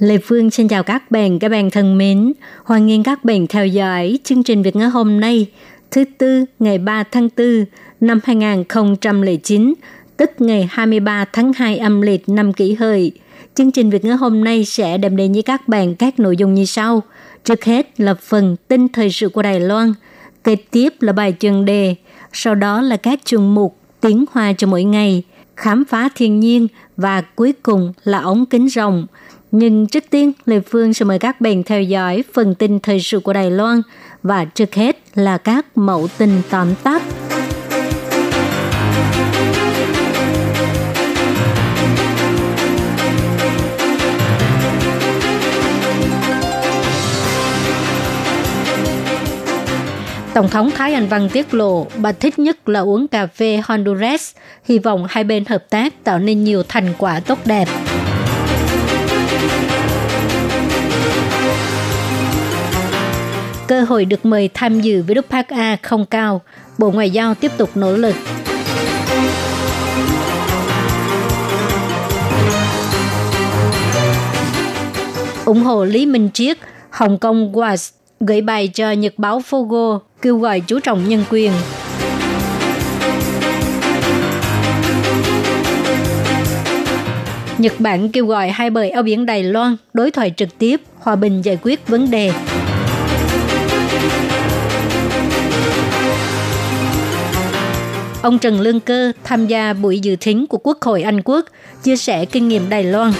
Lê Phương xin chào các bạn, các bạn thân mến. Hoan nghênh các bạn theo dõi chương trình Việt ngữ hôm nay, thứ Tư, ngày 3 tháng 4 năm 2009, tức ngày 23 tháng 2 âm lịch năm kỷ hợi. Chương trình Việt ngữ hôm nay sẽ đem đến với các bạn các nội dung như sau. Trước hết là phần tin thời sự của Đài Loan, kế tiếp là bài chuyên đề, sau đó là các chương mục tiếng hoa cho mỗi ngày, khám phá thiên nhiên và cuối cùng là ống kính rồng. Nhưng trước tiên, Lê Phương sẽ mời các bạn theo dõi phần tin thời sự của Đài Loan và trước hết là các mẫu tin tóm tắt. Tổng thống Thái Anh Văn tiết lộ bà thích nhất là uống cà phê Honduras, hy vọng hai bên hợp tác tạo nên nhiều thành quả tốt đẹp. Cơ hội được mời tham dự với Đức Park A không cao, Bộ Ngoại giao tiếp tục nỗ lực. ủng hộ Lý Minh Triết, Hồng Kông Watch gửi bài cho Nhật báo Fogo kêu gọi chú trọng nhân quyền. Nhật Bản kêu gọi hai bờ eo biển Đài Loan đối thoại trực tiếp, hòa bình giải quyết vấn đề. Ông Trần Lương Cơ tham gia buổi dự thính của Quốc hội Anh Quốc, chia sẻ kinh nghiệm Đài Loan.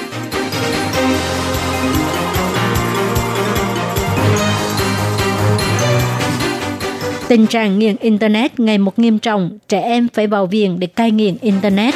Tình trạng nghiện Internet ngày một nghiêm trọng, trẻ em phải vào viện để cai nghiện Internet.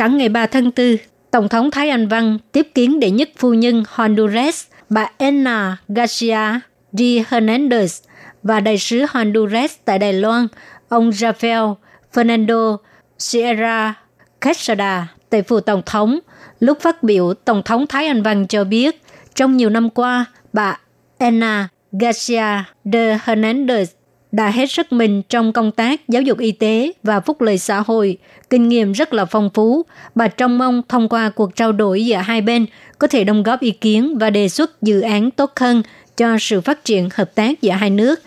Sáng ngày 3 tháng 4, Tổng thống Thái Anh Văn tiếp kiến đệ nhất phu nhân Honduras, bà Anna Garcia de Hernandez và đại sứ Honduras tại Đài Loan, ông Rafael Fernando Sierra Quesada tại phủ Tổng thống – Lúc phát biểu, Tổng thống Thái Anh Văn cho biết, trong nhiều năm qua, bà Anna Garcia de Hernandez đã hết sức mình trong công tác giáo dục y tế và phúc lợi xã hội, kinh nghiệm rất là phong phú. Bà trông mong thông qua cuộc trao đổi giữa hai bên có thể đóng góp ý kiến và đề xuất dự án tốt hơn cho sự phát triển hợp tác giữa hai nước.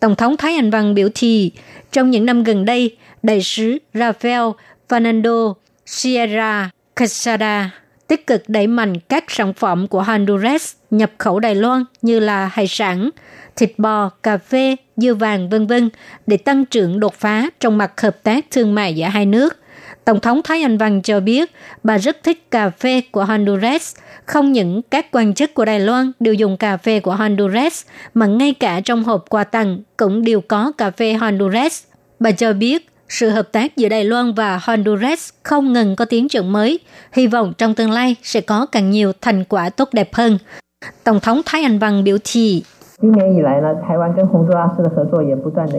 Tổng thống Thái Anh Văn biểu thị, trong những năm gần đây, đại sứ Rafael Fernando Sierra Quesada tích cực đẩy mạnh các sản phẩm của Honduras nhập khẩu Đài Loan như là hải sản, thịt bò, cà phê, dưa vàng vân vân để tăng trưởng đột phá trong mặt hợp tác thương mại giữa hai nước. Tổng thống Thái Anh Văn cho biết bà rất thích cà phê của Honduras. Không những các quan chức của Đài Loan đều dùng cà phê của Honduras, mà ngay cả trong hộp quà tặng cũng đều có cà phê Honduras. Bà cho biết sự hợp tác giữa Đài Loan và Honduras không ngừng có tiến triển mới, hy vọng trong tương lai sẽ có càng nhiều thành quả tốt đẹp hơn. Tổng thống Thái Anh Văn biểu thị,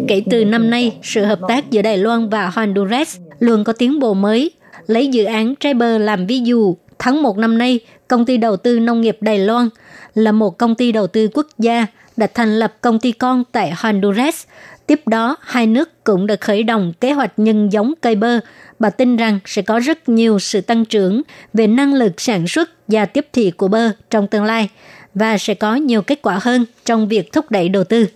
Kể từ năm nay, sự hợp tác giữa Đài Loan và Honduras luôn có tiến bộ mới. Lấy dự án trái làm ví dụ, tháng 1 năm nay, công ty đầu tư nông nghiệp Đài Loan là một công ty đầu tư quốc gia đã thành lập công ty con tại Honduras Tiếp đó, hai nước cũng đã khởi động kế hoạch nhân giống cây bơ. Bà tin rằng sẽ có rất nhiều sự tăng trưởng về năng lực sản xuất và tiếp thị của bơ trong tương lai và sẽ có nhiều kết quả hơn trong việc thúc đẩy đầu tư.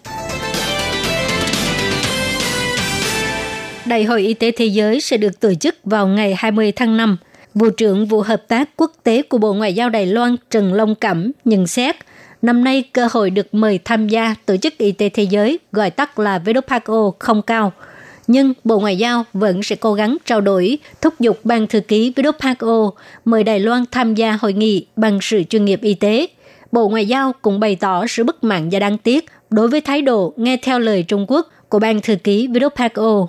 Đại hội Y tế Thế giới sẽ được tổ chức vào ngày 20 tháng 5. Vụ trưởng Vụ Hợp tác Quốc tế của Bộ Ngoại giao Đài Loan Trần Long Cẩm nhận xét – Năm nay, cơ hội được mời tham gia Tổ chức Y tế Thế giới, gọi tắt là WHO, không cao. Nhưng Bộ Ngoại giao vẫn sẽ cố gắng trao đổi, thúc giục Ban Thư ký WHO mời Đài Loan tham gia hội nghị bằng sự chuyên nghiệp y tế. Bộ Ngoại giao cũng bày tỏ sự bất mãn và đáng tiếc đối với thái độ nghe theo lời Trung Quốc của Ban Thư ký WHO.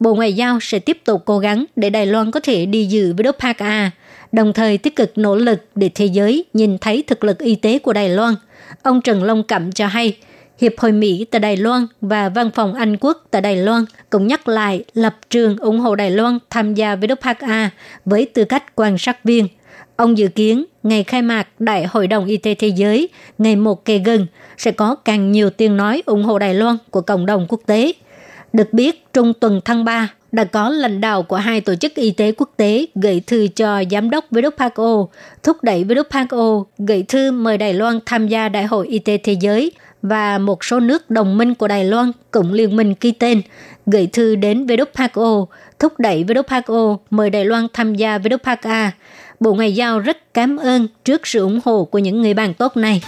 Bộ Ngoại giao sẽ tiếp tục cố gắng để Đài Loan có thể đi dự WHO đồng thời tích cực nỗ lực để thế giới nhìn thấy thực lực y tế của Đài Loan. Ông Trần Long Cẩm cho hay, Hiệp hội Mỹ tại Đài Loan và Văn phòng Anh Quốc tại Đài Loan cũng nhắc lại lập trường ủng hộ Đài Loan tham gia WPA với tư cách quan sát viên. Ông dự kiến ngày khai mạc Đại hội đồng Y tế Thế giới ngày một kề gần sẽ có càng nhiều tiếng nói ủng hộ Đài Loan của cộng đồng quốc tế. Được biết, trung tuần tháng 3 đã có lãnh đạo của hai tổ chức y tế quốc tế gửi thư cho giám đốc WHO, thúc đẩy WHO gửi thư mời Đài Loan tham gia Đại hội Y tế Thế giới và một số nước đồng minh của Đài Loan cũng liên minh ký tên, gửi thư đến WHO, thúc đẩy WHO mời Đài Loan tham gia WHA. Bộ Ngoại giao rất cảm ơn trước sự ủng hộ của những người bạn tốt này.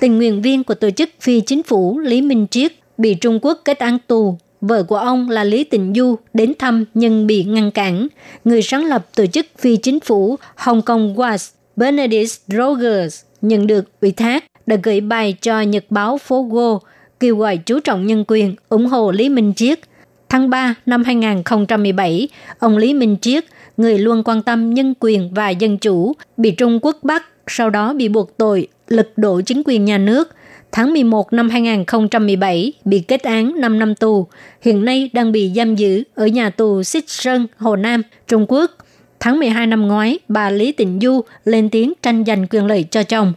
Tình nguyện viên của tổ chức phi chính phủ Lý Minh Triết bị Trung Quốc kết án tù. Vợ của ông là Lý Tịnh Du đến thăm nhưng bị ngăn cản. Người sáng lập tổ chức phi chính phủ Hong Kong Was, Benedict Rogers nhận được ủy thác đã gửi bài cho Nhật báo Phố Go kêu gọi chú trọng nhân quyền, ủng hộ Lý Minh Chiết Tháng 3 năm 2017, ông Lý Minh Chiết người luôn quan tâm nhân quyền và dân chủ, bị Trung Quốc bắt, sau đó bị buộc tội lật đổ chính quyền nhà nước. Tháng 11 năm 2017 bị kết án 5 năm tù, hiện nay đang bị giam giữ ở nhà tù Xích Sơn, Hồ Nam, Trung Quốc. Tháng 12 năm ngoái, bà Lý Tịnh Du lên tiếng tranh giành quyền lợi cho chồng.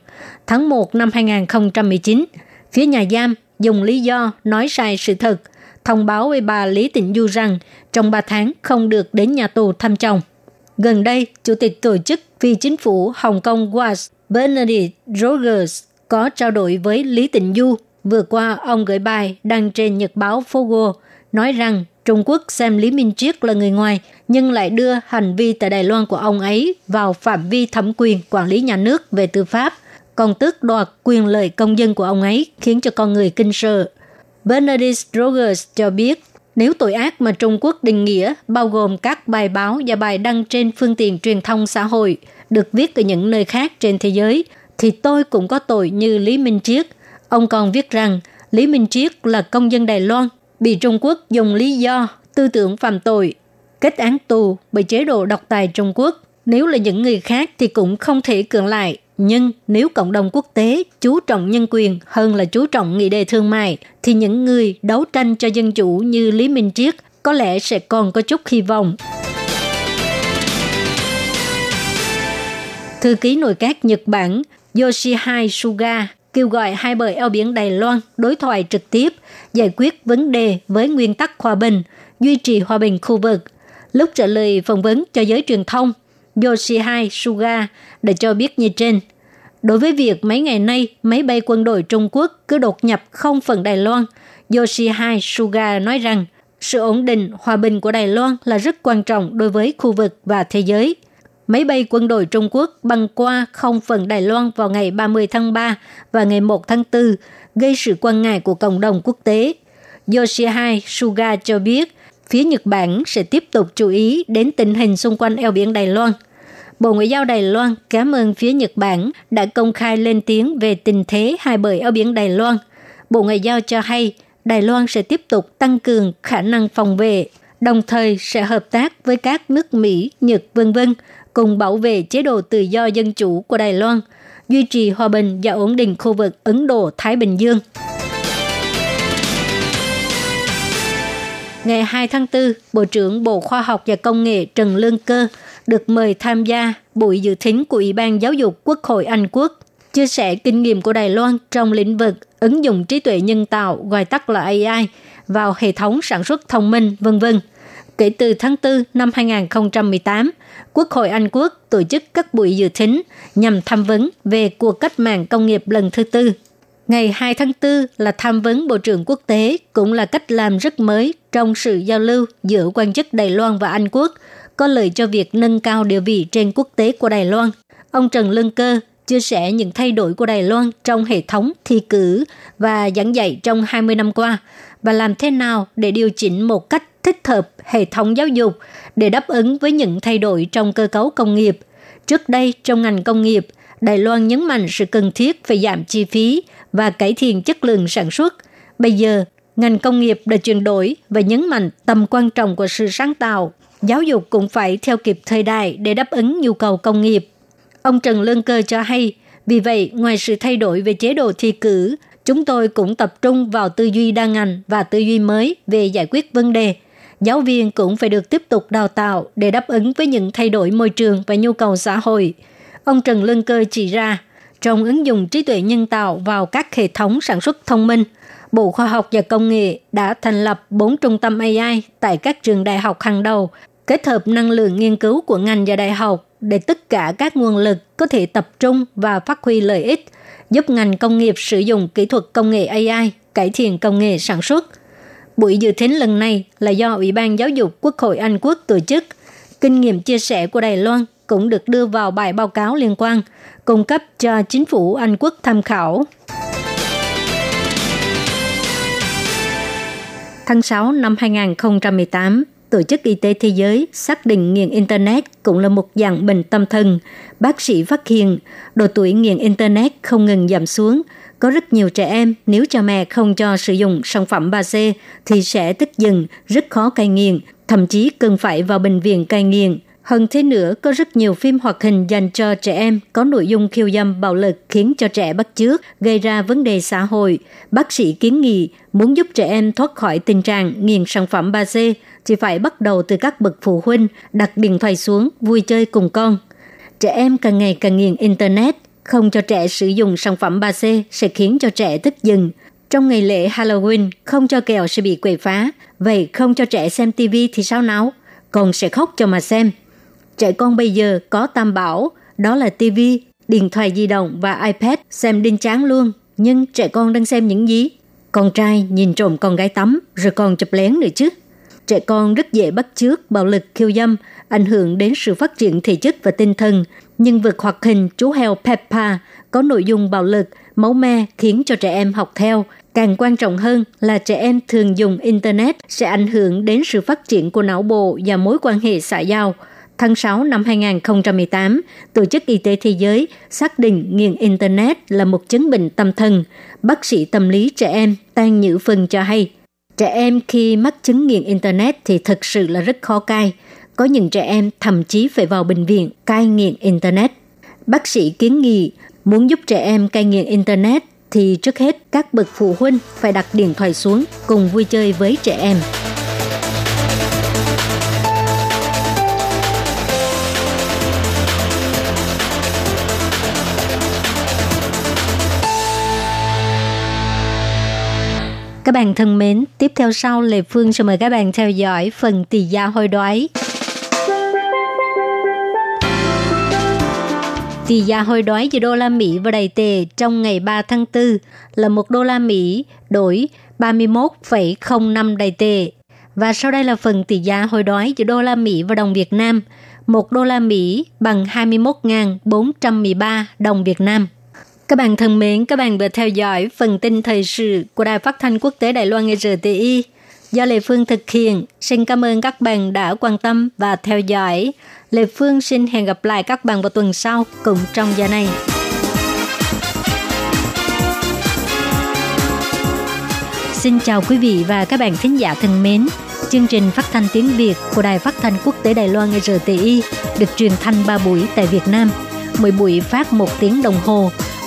Tháng 1 năm 2019, phía nhà giam dùng lý do nói sai sự thật, thông báo với bà Lý Tịnh Du rằng trong 3 tháng không được đến nhà tù thăm chồng. Gần đây, Chủ tịch tổ chức phi chính phủ Hồng Kông WAS Benedict Rogers có trao đổi với Lý Tịnh Du. Vừa qua, ông gửi bài đăng trên nhật báo Fogo nói rằng Trung Quốc xem Lý Minh Triết là người ngoài, nhưng lại đưa hành vi tại Đài Loan của ông ấy vào phạm vi thẩm quyền quản lý nhà nước về tư pháp, còn tước đoạt quyền lợi công dân của ông ấy khiến cho con người kinh sợ. Bernadette Rogers cho biết, nếu tội ác mà Trung Quốc định nghĩa bao gồm các bài báo và bài đăng trên phương tiện truyền thông xã hội được viết ở những nơi khác trên thế giới, thì tôi cũng có tội như Lý Minh Triết. Ông còn viết rằng Lý Minh Triết là công dân Đài Loan bị Trung Quốc dùng lý do tư tưởng phạm tội, kết án tù bởi chế độ độc tài Trung Quốc. Nếu là những người khác thì cũng không thể cưỡng lại. Nhưng nếu cộng đồng quốc tế chú trọng nhân quyền hơn là chú trọng nghị đề thương mại, thì những người đấu tranh cho dân chủ như Lý Minh Triết có lẽ sẽ còn có chút hy vọng. Thư ký nội các Nhật Bản Yoshihide Suga kêu gọi hai bờ eo biển Đài Loan đối thoại trực tiếp, giải quyết vấn đề với nguyên tắc hòa bình, duy trì hòa bình khu vực. Lúc trả lời phỏng vấn cho giới truyền thông, Yoshihide Suga đã cho biết như trên. Đối với việc mấy ngày nay máy bay quân đội Trung Quốc cứ đột nhập không phần Đài Loan, Yoshihide Suga nói rằng sự ổn định, hòa bình của Đài Loan là rất quan trọng đối với khu vực và thế giới – máy bay quân đội Trung Quốc băng qua không phận Đài Loan vào ngày 30 tháng 3 và ngày 1 tháng 4, gây sự quan ngại của cộng đồng quốc tế. Yoshihide Suga cho biết, phía Nhật Bản sẽ tiếp tục chú ý đến tình hình xung quanh eo biển Đài Loan. Bộ Ngoại giao Đài Loan cảm ơn phía Nhật Bản đã công khai lên tiếng về tình thế hai bờ eo biển Đài Loan. Bộ Ngoại giao cho hay Đài Loan sẽ tiếp tục tăng cường khả năng phòng vệ, đồng thời sẽ hợp tác với các nước Mỹ, Nhật vân vân cùng bảo vệ chế độ tự do dân chủ của Đài Loan, duy trì hòa bình và ổn định khu vực Ấn Độ-Thái Bình Dương. Ngày 2 tháng 4, Bộ trưởng Bộ Khoa học và Công nghệ Trần Lương Cơ được mời tham gia buổi dự thính của Ủy ban Giáo dục Quốc hội Anh Quốc, chia sẻ kinh nghiệm của Đài Loan trong lĩnh vực ứng dụng trí tuệ nhân tạo, gọi tắt là AI, vào hệ thống sản xuất thông minh, vân vân. Kể từ tháng 4 năm 2018, Quốc hội Anh Quốc tổ chức các buổi dự thính nhằm tham vấn về cuộc cách mạng công nghiệp lần thứ tư. Ngày 2 tháng 4 là tham vấn Bộ trưởng Quốc tế, cũng là cách làm rất mới trong sự giao lưu giữa quan chức Đài Loan và Anh Quốc, có lợi cho việc nâng cao địa vị trên quốc tế của Đài Loan. Ông Trần Lương Cơ chia sẻ những thay đổi của Đài Loan trong hệ thống thi cử và giảng dạy trong 20 năm qua và làm thế nào để điều chỉnh một cách thích hợp hệ thống giáo dục để đáp ứng với những thay đổi trong cơ cấu công nghiệp. Trước đây, trong ngành công nghiệp, Đài Loan nhấn mạnh sự cần thiết phải giảm chi phí và cải thiện chất lượng sản xuất. Bây giờ, ngành công nghiệp đã chuyển đổi và nhấn mạnh tầm quan trọng của sự sáng tạo. Giáo dục cũng phải theo kịp thời đại để đáp ứng nhu cầu công nghiệp. Ông Trần Lương Cơ cho hay, vì vậy, ngoài sự thay đổi về chế độ thi cử, chúng tôi cũng tập trung vào tư duy đa ngành và tư duy mới về giải quyết vấn đề. Giáo viên cũng phải được tiếp tục đào tạo để đáp ứng với những thay đổi môi trường và nhu cầu xã hội. Ông Trần Lương Cơ chỉ ra, trong ứng dụng trí tuệ nhân tạo vào các hệ thống sản xuất thông minh, Bộ Khoa học và Công nghệ đã thành lập 4 trung tâm AI tại các trường đại học hàng đầu, kết hợp năng lượng nghiên cứu của ngành và đại học để tất cả các nguồn lực có thể tập trung và phát huy lợi ích, giúp ngành công nghiệp sử dụng kỹ thuật công nghệ AI cải thiện công nghệ sản xuất. Buổi dự thính lần này là do Ủy ban Giáo dục Quốc hội Anh Quốc tổ chức. Kinh nghiệm chia sẻ của Đài Loan cũng được đưa vào bài báo cáo liên quan, cung cấp cho chính phủ Anh Quốc tham khảo. Tháng 6 năm 2018, Tổ chức Y tế Thế giới xác định nghiện Internet cũng là một dạng bệnh tâm thần. Bác sĩ phát hiện độ tuổi nghiện Internet không ngừng giảm xuống. Có rất nhiều trẻ em nếu cha mẹ không cho sử dụng sản phẩm 3C thì sẽ tức giận, rất khó cai nghiện, thậm chí cần phải vào bệnh viện cai nghiện. Hơn thế nữa, có rất nhiều phim hoạt hình dành cho trẻ em có nội dung khiêu dâm bạo lực khiến cho trẻ bắt chước, gây ra vấn đề xã hội. Bác sĩ kiến nghị muốn giúp trẻ em thoát khỏi tình trạng nghiện sản phẩm 3C thì phải bắt đầu từ các bậc phụ huynh đặt điện thoại xuống vui chơi cùng con. Trẻ em càng ngày càng nghiện Internet, không cho trẻ sử dụng sản phẩm 3C sẽ khiến cho trẻ tức giận. Trong ngày lễ Halloween, không cho kẹo sẽ bị quậy phá. Vậy không cho trẻ xem TV thì sao nào? còn sẽ khóc cho mà xem. Trẻ con bây giờ có tam bảo, đó là TV, điện thoại di động và iPad xem đinh chán luôn. Nhưng trẻ con đang xem những gì? Con trai nhìn trộm con gái tắm rồi còn chụp lén nữa chứ. Trẻ con rất dễ bắt chước bạo lực khiêu dâm, ảnh hưởng đến sự phát triển thể chất và tinh thần. Nhân vật hoạt hình chú heo Peppa có nội dung bạo lực, máu me khiến cho trẻ em học theo. Càng quan trọng hơn là trẻ em thường dùng Internet sẽ ảnh hưởng đến sự phát triển của não bộ và mối quan hệ xã giao – tháng 6 năm 2018, Tổ chức Y tế Thế giới xác định nghiện Internet là một chứng bệnh tâm thần. Bác sĩ tâm lý trẻ em Tan Nhữ Phân cho hay, trẻ em khi mắc chứng nghiện Internet thì thực sự là rất khó cai. Có những trẻ em thậm chí phải vào bệnh viện cai nghiện Internet. Bác sĩ kiến nghị muốn giúp trẻ em cai nghiện Internet thì trước hết các bậc phụ huynh phải đặt điện thoại xuống cùng vui chơi với trẻ em. Các bạn thân mến, tiếp theo sau Lê Phương sẽ mời các bạn theo dõi phần tỷ gia hôi đoái. Tỷ giá hối đoái giữa đô la Mỹ và đầy tệ trong ngày 3 tháng 4 là một đô la Mỹ đổi 31,05 đầy tệ. Và sau đây là phần tỷ giá hối đoái giữa đô la Mỹ và đồng Việt Nam. Một đô la Mỹ bằng 21.413 đồng Việt Nam. Các bạn thân mến, các bạn vừa theo dõi phần tin thời sự của Đài Phát thanh Quốc tế Đài Loan RTI do Lê Phương thực hiện. Xin cảm ơn các bạn đã quan tâm và theo dõi. Lê Phương xin hẹn gặp lại các bạn vào tuần sau cùng trong giờ này. Xin chào quý vị và các bạn thính giả thân mến. Chương trình phát thanh tiếng Việt của Đài Phát thanh Quốc tế Đài Loan RTI được truyền thanh 3 buổi tại Việt Nam. Mỗi buổi phát một tiếng đồng hồ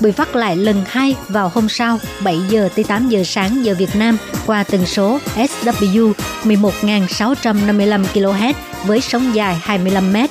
bị phát lại lần hai vào hôm sau 7 giờ tới 8 giờ sáng giờ Việt Nam qua tần số SW 11.655 kHz với sóng dài 25 mét.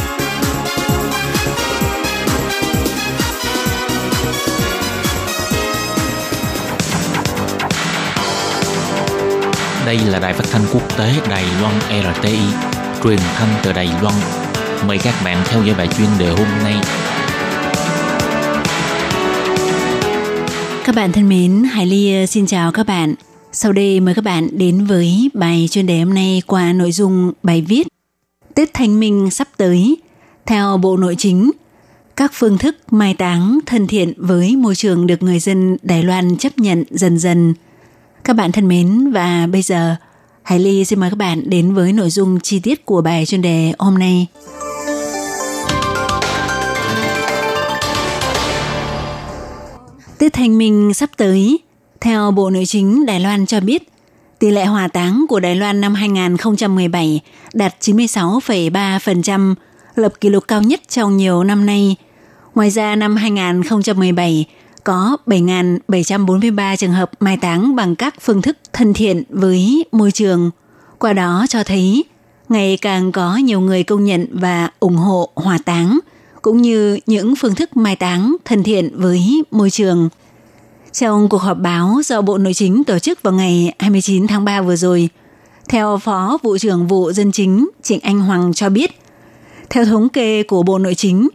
Đây là đài phát thanh quốc tế Đài Loan RTI, truyền thanh từ Đài Loan. Mời các bạn theo dõi bài chuyên đề hôm nay. Các bạn thân mến, Hải Ly ờ, xin chào các bạn. Sau đây mời các bạn đến với bài chuyên đề hôm nay qua nội dung bài viết Tết Thanh Minh sắp tới. Theo Bộ Nội chính, các phương thức mai táng thân thiện với môi trường được người dân Đài Loan chấp nhận dần dần. Các bạn thân mến và bây giờ Hải Ly xin mời các bạn đến với nội dung chi tiết của bài chuyên đề hôm nay. Tết Thanh Minh sắp tới, theo Bộ Nội chính Đài Loan cho biết, tỷ lệ hòa táng của Đài Loan năm 2017 đạt 96,3%, lập kỷ lục cao nhất trong nhiều năm nay. Ngoài ra năm 2017 có 7.743 trường hợp mai táng bằng các phương thức thân thiện với môi trường. Qua đó cho thấy ngày càng có nhiều người công nhận và ủng hộ hỏa táng, cũng như những phương thức mai táng thân thiện với môi trường. Trong cuộc họp báo do Bộ Nội chính tổ chức vào ngày 29 tháng 3 vừa rồi, theo Phó Vụ trưởng Vụ Dân chính Trịnh Anh Hoàng cho biết, theo thống kê của Bộ Nội chính,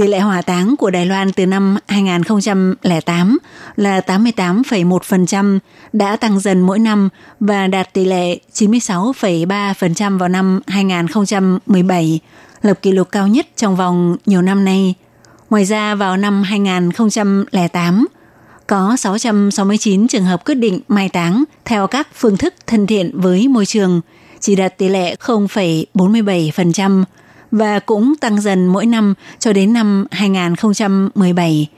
tỷ lệ hỏa táng của Đài Loan từ năm 2008 là 88,1%, đã tăng dần mỗi năm và đạt tỷ lệ 96,3% vào năm 2017, lập kỷ lục cao nhất trong vòng nhiều năm nay. Ngoài ra vào năm 2008, có 669 trường hợp quyết định mai táng theo các phương thức thân thiện với môi trường, chỉ đạt tỷ lệ 0,47% và cũng tăng dần mỗi năm cho đến năm 2017.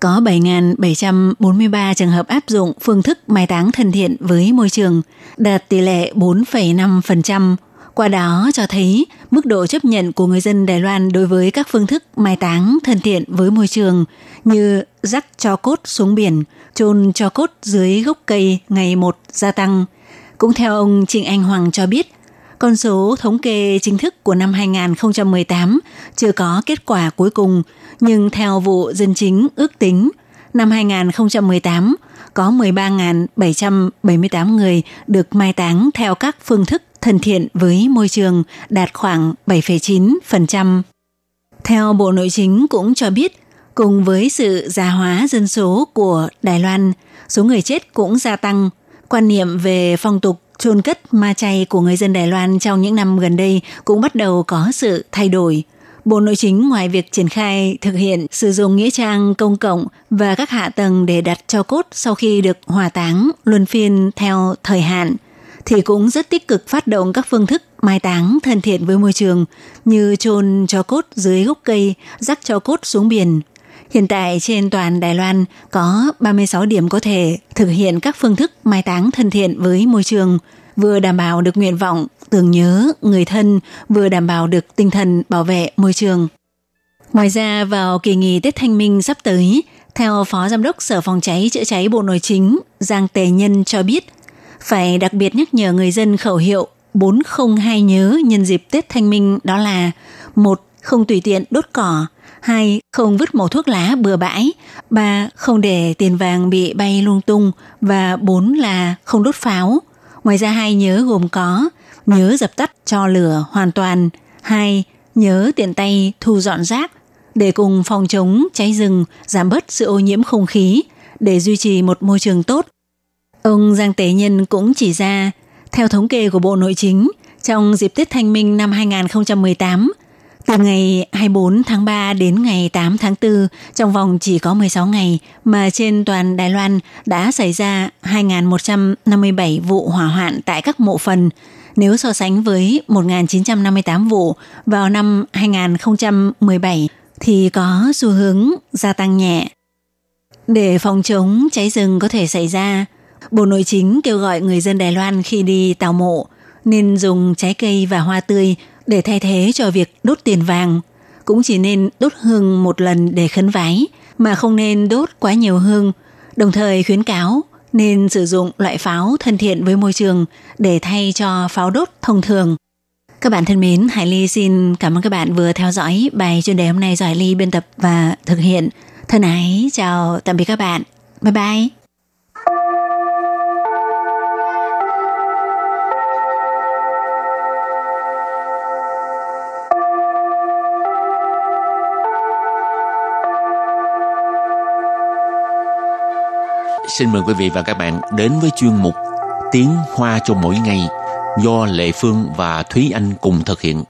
Có 7.743 trường hợp áp dụng phương thức mai táng thân thiện với môi trường, đạt tỷ lệ 4,5%. Qua đó cho thấy mức độ chấp nhận của người dân Đài Loan đối với các phương thức mai táng thân thiện với môi trường như rắc cho cốt xuống biển, chôn cho cốt dưới gốc cây ngày một gia tăng. Cũng theo ông Trịnh Anh Hoàng cho biết, con số thống kê chính thức của năm 2018 chưa có kết quả cuối cùng, nhưng theo vụ dân chính ước tính, năm 2018 có 13.778 người được mai táng theo các phương thức thân thiện với môi trường đạt khoảng 7,9%. Theo Bộ Nội chính cũng cho biết, cùng với sự già hóa dân số của Đài Loan, số người chết cũng gia tăng. Quan niệm về phong tục chôn cất ma chay của người dân Đài Loan trong những năm gần đây cũng bắt đầu có sự thay đổi. Bộ Nội chính ngoài việc triển khai thực hiện sử dụng nghĩa trang công cộng và các hạ tầng để đặt cho cốt sau khi được hỏa táng luân phiên theo thời hạn, thì cũng rất tích cực phát động các phương thức mai táng thân thiện với môi trường như chôn cho cốt dưới gốc cây, rắc cho cốt xuống biển. Hiện tại trên toàn Đài Loan có 36 điểm có thể thực hiện các phương thức mai táng thân thiện với môi trường, vừa đảm bảo được nguyện vọng tưởng nhớ người thân, vừa đảm bảo được tinh thần bảo vệ môi trường. Ngoài ra, vào kỳ nghỉ Tết Thanh Minh sắp tới, theo Phó Giám đốc Sở Phòng cháy chữa cháy Bộ Nội chính Giang Tề Nhân cho biết, phải đặc biệt nhắc nhở người dân khẩu hiệu 402 nhớ nhân dịp Tết Thanh Minh đó là một Không tùy tiện đốt cỏ, hai Không vứt mẩu thuốc lá bừa bãi, ba Không để tiền vàng bị bay lung tung và bốn là không đốt pháo. Ngoài ra hai nhớ gồm có nhớ dập tắt cho lửa hoàn toàn, hai nhớ tiện tay thu dọn rác để cùng phòng chống cháy rừng, giảm bớt sự ô nhiễm không khí để duy trì một môi trường tốt. Ông Giang Tế Nhân cũng chỉ ra, theo thống kê của Bộ Nội chính, trong dịp Tết Thanh Minh năm 2018, từ ngày 24 tháng 3 đến ngày 8 tháng 4, trong vòng chỉ có 16 ngày mà trên toàn Đài Loan đã xảy ra 2.157 vụ hỏa hoạn tại các mộ phần, nếu so sánh với 1.958 vụ vào năm 2017 thì có xu hướng gia tăng nhẹ. Để phòng chống cháy rừng có thể xảy ra, Bộ Nội chính kêu gọi người dân Đài Loan khi đi tàu mộ nên dùng trái cây và hoa tươi để thay thế cho việc đốt tiền vàng. Cũng chỉ nên đốt hương một lần để khấn vái, mà không nên đốt quá nhiều hương. Đồng thời khuyến cáo nên sử dụng loại pháo thân thiện với môi trường để thay cho pháo đốt thông thường. Các bạn thân mến, Hải Ly xin cảm ơn các bạn vừa theo dõi bài chuyên đề hôm nay do Hải Ly biên tập và thực hiện. Thân ái, chào tạm biệt các bạn. Bye bye. Xin mời quý vị và các bạn đến với chuyên mục Tiếng Hoa cho mỗi ngày do Lệ Phương và Thúy Anh cùng thực hiện.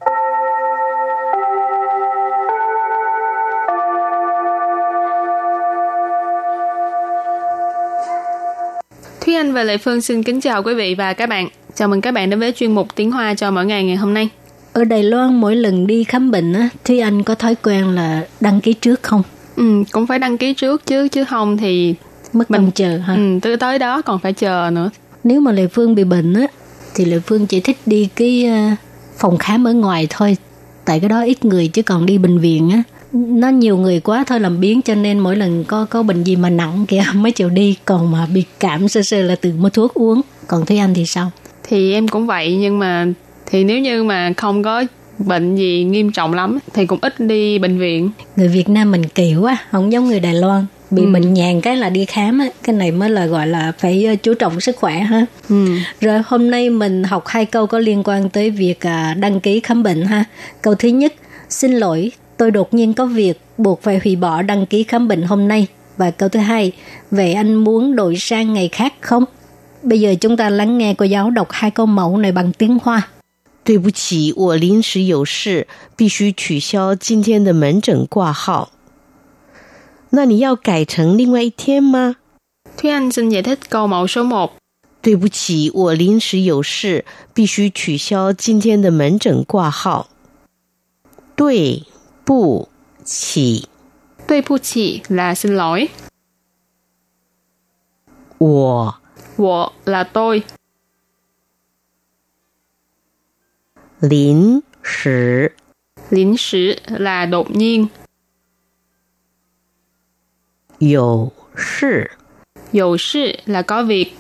Thúy Anh và Lệ Phương xin kính chào quý vị và các bạn. Chào mừng các bạn đến với chuyên mục Tiếng Hoa cho mỗi ngày ngày hôm nay. Ở Đài Loan mỗi lần đi khám bệnh á, Thúy Anh có thói quen là đăng ký trước không? Ừ, cũng phải đăng ký trước chứ chứ không thì Mất Mình- chờ ha. ừ, tới tới đó còn phải chờ nữa. Nếu mà Lệ Phương bị bệnh á, thì Lệ Phương chỉ thích đi cái ờ, phòng khám ở ngoài thôi. Tại cái đó ít người chứ còn đi bệnh viện á, nó nhiều người quá thôi làm biến cho nên mỗi lần có có bệnh gì mà nặng kìa mới chịu đi. Còn mà bị cảm sơ sơ là tự mua thuốc uống. Còn Thúy Anh thì sao? Thì em cũng vậy nhưng mà thì nếu như mà không có bệnh gì nghiêm trọng lắm thì cũng ít đi bệnh viện. Người Việt Nam mình kỳ quá, không giống người Đài Loan Bị Ừ. bệnh nhàn cái là đi khám á, cái này mới là gọi là phải ờ, chú trọng sức khỏe ha. Ừ. Rồi hôm nay mình học hai câu có liên quan tới việc à, đăng ký khám bệnh ha. Câu thứ nhất, xin lỗi, tôi đột nhiên có việc buộc phải hủy bỏ đăng ký khám bệnh hôm nay. Và câu thứ hai, vậy anh muốn đổi sang ngày khác không? Bây giờ chúng ta lắng nghe cô giáo đọc hai câu mẫu này bằng tiếng Hoa. 对不起，我临时有事，必须取消今天的门诊挂号。 那你要改成另外一天吗？ Thúy Anh xin giải thích câu mẫu số 1. 对不起，我临时有事，必须取消今天的门诊挂号。对不起， Tuy bu chỉ là xin lỗi. 我 Wo là tôi. 临时 Lính sử là đột nhiên. 有事 Dụ sự là có việc.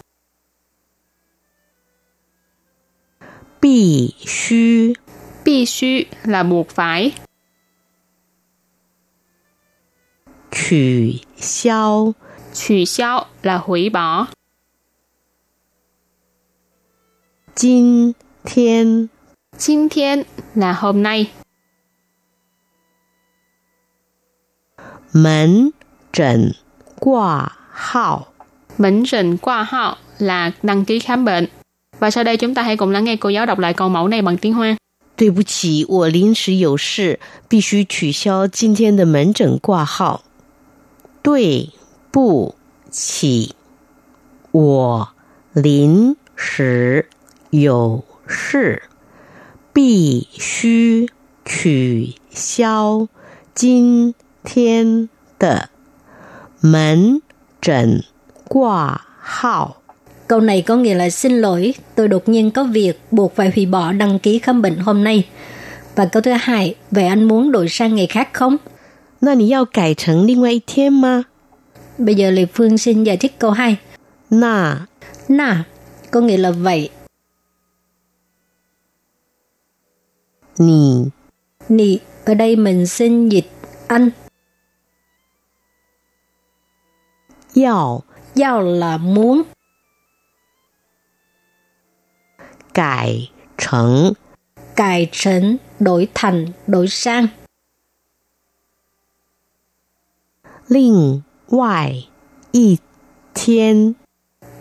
必须 Bi xu là buộc phải. 取消 取消là hủy bỏ. 今天 今天 là hôm nay. 门 诊挂号。 Bệnh trình qua họ là đăng ký khám bệnh. Và sau đây chúng ta hãy cùng lắng nghe cô giáo đọc lại câu mẫu này bằng tiếng Hoa. 对不起，我临时有事，必须取消今天的门诊挂号。对不起，我临时有事，必须取消今天的 Mến trận quả hào. Câu này có nghĩa là xin lỗi, tôi đột nhiên có việc buộc phải hủy bỏ đăng ký khám bệnh hôm nay. Và câu thứ hai, vậy anh muốn đổi sang ngày khác không? Nó nì yào cải thành liên ngoại thiên mà. Bây giờ Lê Phương xin giải thích câu hai Nà. Nà, có nghĩa là vậy. Nì. Nì, ở đây mình xin dịch anh Giao, giao là muốn. Cải trần Cải trần, đổi thành, đổi sang. Linh ngoại y thiên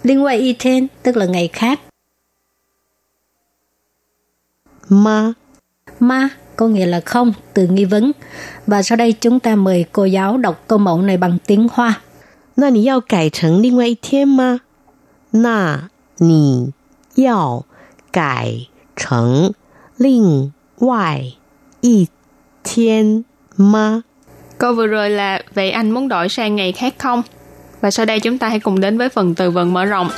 Linh ngoại y thiên, tức là ngày khác. Ma Ma có nghĩa là không, từ nghi vấn. Và sau đây chúng ta mời cô giáo đọc câu mẫu này bằng tiếng Hoa. 那你要改成另外一天吗？那你要改成另外一天吗？ Câu vừa rồi là vậy anh muốn đổi sang ngày khác không? Và sau đây chúng ta hãy cùng đến với phần từ vựng mở rộng.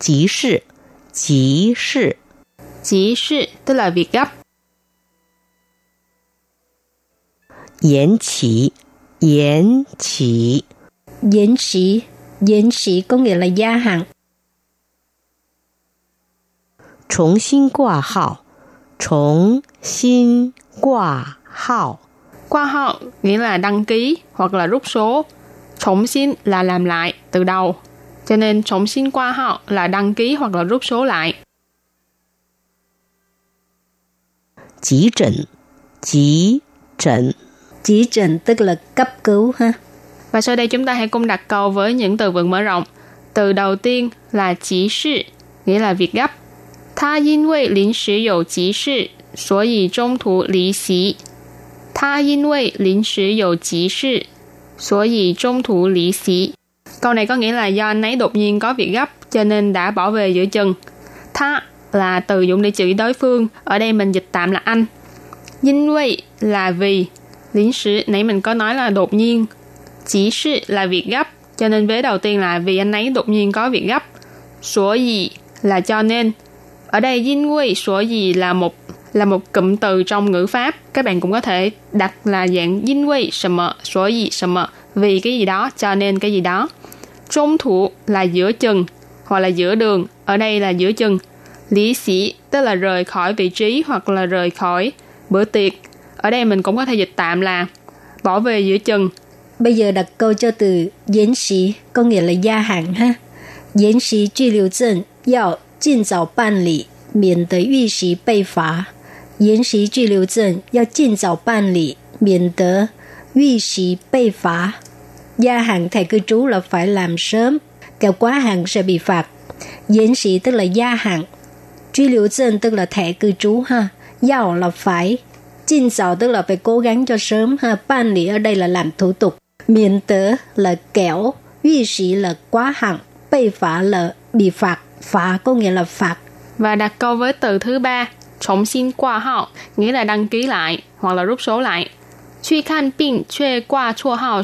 Chí sự, Chí tức là việc gấp. Nghĩa là gia hạn. Nghĩa là đăng ký hoặc là rút số. Là làm lại từ đầu. Cho nên trọng xin qua họ là đăng ký hoặc là rút số lại. Chí trần Chỉ trần Chỉ trần tức là cấp cứu ha. Và sau đây chúng ta hãy cùng đặt câu với những từ vựng mở rộng. Từ đầu tiên là "chí sự, nghĩa là việc gấp. Tha yên vì lính sử dụ chỉ sự, sở dĩ trung thủ lý xí. Tha yên vì lính sử dụ chỉ sự, sở dĩ trung thủ lý xí. Câu này có nghĩa là do anh ấy đột nhiên có việc gấp cho nên đã bỏ về giữa chừng. Tha là từ dụng để chỉ đối phương, ở đây mình dịch tạm là anh. Dinh vị là vì, lính sử nãy mình có nói là đột nhiên. Chỉ sự là việc gấp, cho nên vế đầu tiên là vì anh ấy đột nhiên có việc gấp. Sủa gì là cho nên. Ở đây dinh vị sủa gì là một là một cụm từ trong ngữ pháp. Các bạn cũng có thể đặt là dạng dinh vị sầm sủa gì sầm vì cái gì đó cho nên cái gì đó. Trung thủ là giữa chừng hoặc là giữa đường. Ở đây là giữa chừng. Lý sĩ tức là rời khỏi vị trí hoặc là rời khỏi bữa tiệc. Ở đây mình cũng có thể dịch tạm là bỏ về giữa chừng. Bây giờ đặt câu cho từ diễn sĩ có nghĩa là gia hạn ha. Diễn sĩ truy lưu证要尽早办理，免得遇袭被罚。延习居留证要尽早办理，免得遇袭被罚。 gia hạn thẻ cư trú là phải làm sớm, kéo quá hạn sẽ bị phạt. Diễn sĩ tức là gia hạn, truy liệu dân tức là thẻ cư trú ha, giàu là phải, chinh xảo tức là phải cố gắng cho sớm ha, ban lý ở đây là làm thủ tục, miễn tớ là kéo uy sĩ là quá hạn, bị phá là bị phạt, phá có nghĩa là phạt. Và đặt câu với từ thứ ba, trọng xin qua họ nghĩa là đăng ký lại hoặc là rút số lại. Truy khan bệnh, truy qua chua hậu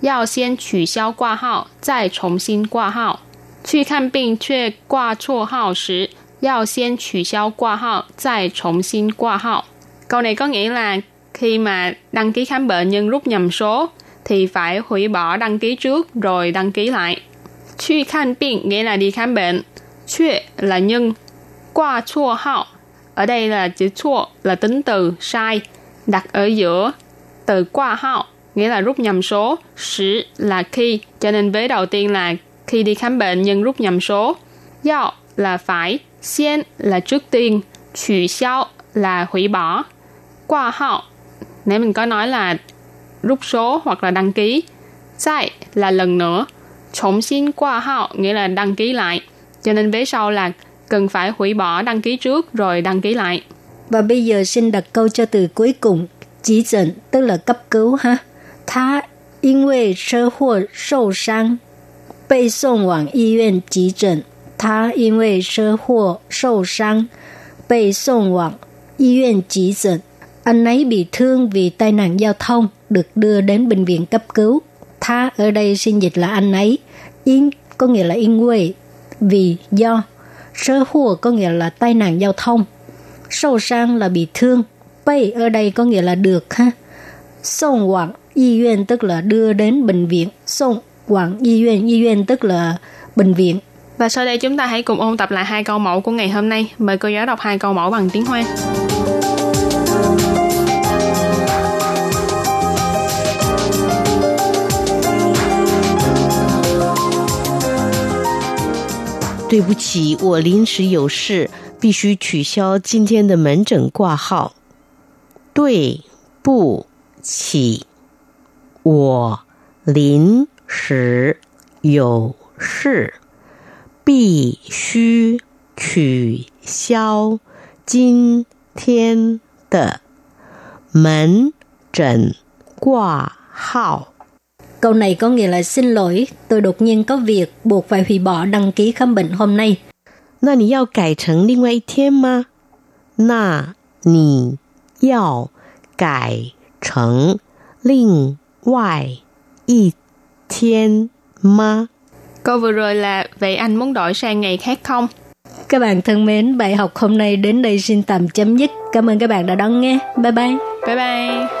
要先取消挂号，再重新挂号。去看病却挂错号时，要先取消挂号，再重新挂号。Câu này có nghĩa là khi mà đăng ký khám bệnh nhưng rút nhầm số thì phải hủy bỏ đăng ký trước rồi đăng ký lại. 去看病 nghĩa là đi khám bệnh. 却 là nhưng. Qua chua hao. Ở đây là chữ chua là tính từ sai. Đặt ở giữa từ qua hao nghĩa là rút nhầm số, sử là khi, cho nên vế đầu tiên là khi đi khám bệnh nhân rút nhầm số. Do là phải, xiên là trước tiên, chủ xiao là hủy bỏ. Qua họ. nếu mình có nói là rút số hoặc là đăng ký. Sai là lần nữa. Trọng xin qua họ nghĩa là đăng ký lại. Cho nên vế sau là cần phải hủy bỏ đăng ký trước rồi đăng ký lại. Và bây giờ xin đặt câu cho từ cuối cùng, chỉ dẫn tức là cấp cứu ha. Tha 因为车祸受伤，被送往医院急诊。他因为车祸受伤，被送往医院急诊。Anh ấy bị thương vì tai nạn giao thông, được đưa đến bệnh viện cấp cứu. Tha ở đây xin dịch là anh ấy. Yên có nghĩa là in quê, vì do. Sơ hùa có nghĩa là tai nạn giao thông. Sâu sang là bị thương. Bay ở đây có nghĩa là được ha. Sông quảng y viện tức là đưa đến bệnh viện. Sông quảng y viện, y viện tức là bệnh viện. Và sau đây chúng ta hãy cùng ôn tập lại hai câu mẫu của ngày hôm nay. Mời cô giáo đọc hai câu mẫu bằng tiếng Hoa. 对不起，我临时有事，必须取消今天的门诊挂号。对不起， 我临时有事，必须取消今天的门诊挂号。 Câu này có nghĩa là xin lỗi, tôi đột nhiên có việc buộc phải hủy bỏ đăng ký khám bệnh hôm nay. 那你要改成另外一天吗？那你要改成另 ngoại y thiên ma. Câu vừa rồi là vậy anh muốn đổi sang ngày khác không? Các bạn thân mến, bài học hôm nay đến đây xin tạm chấm dứt. Cảm ơn các bạn đã đón nghe. Bye bye. Bye bye.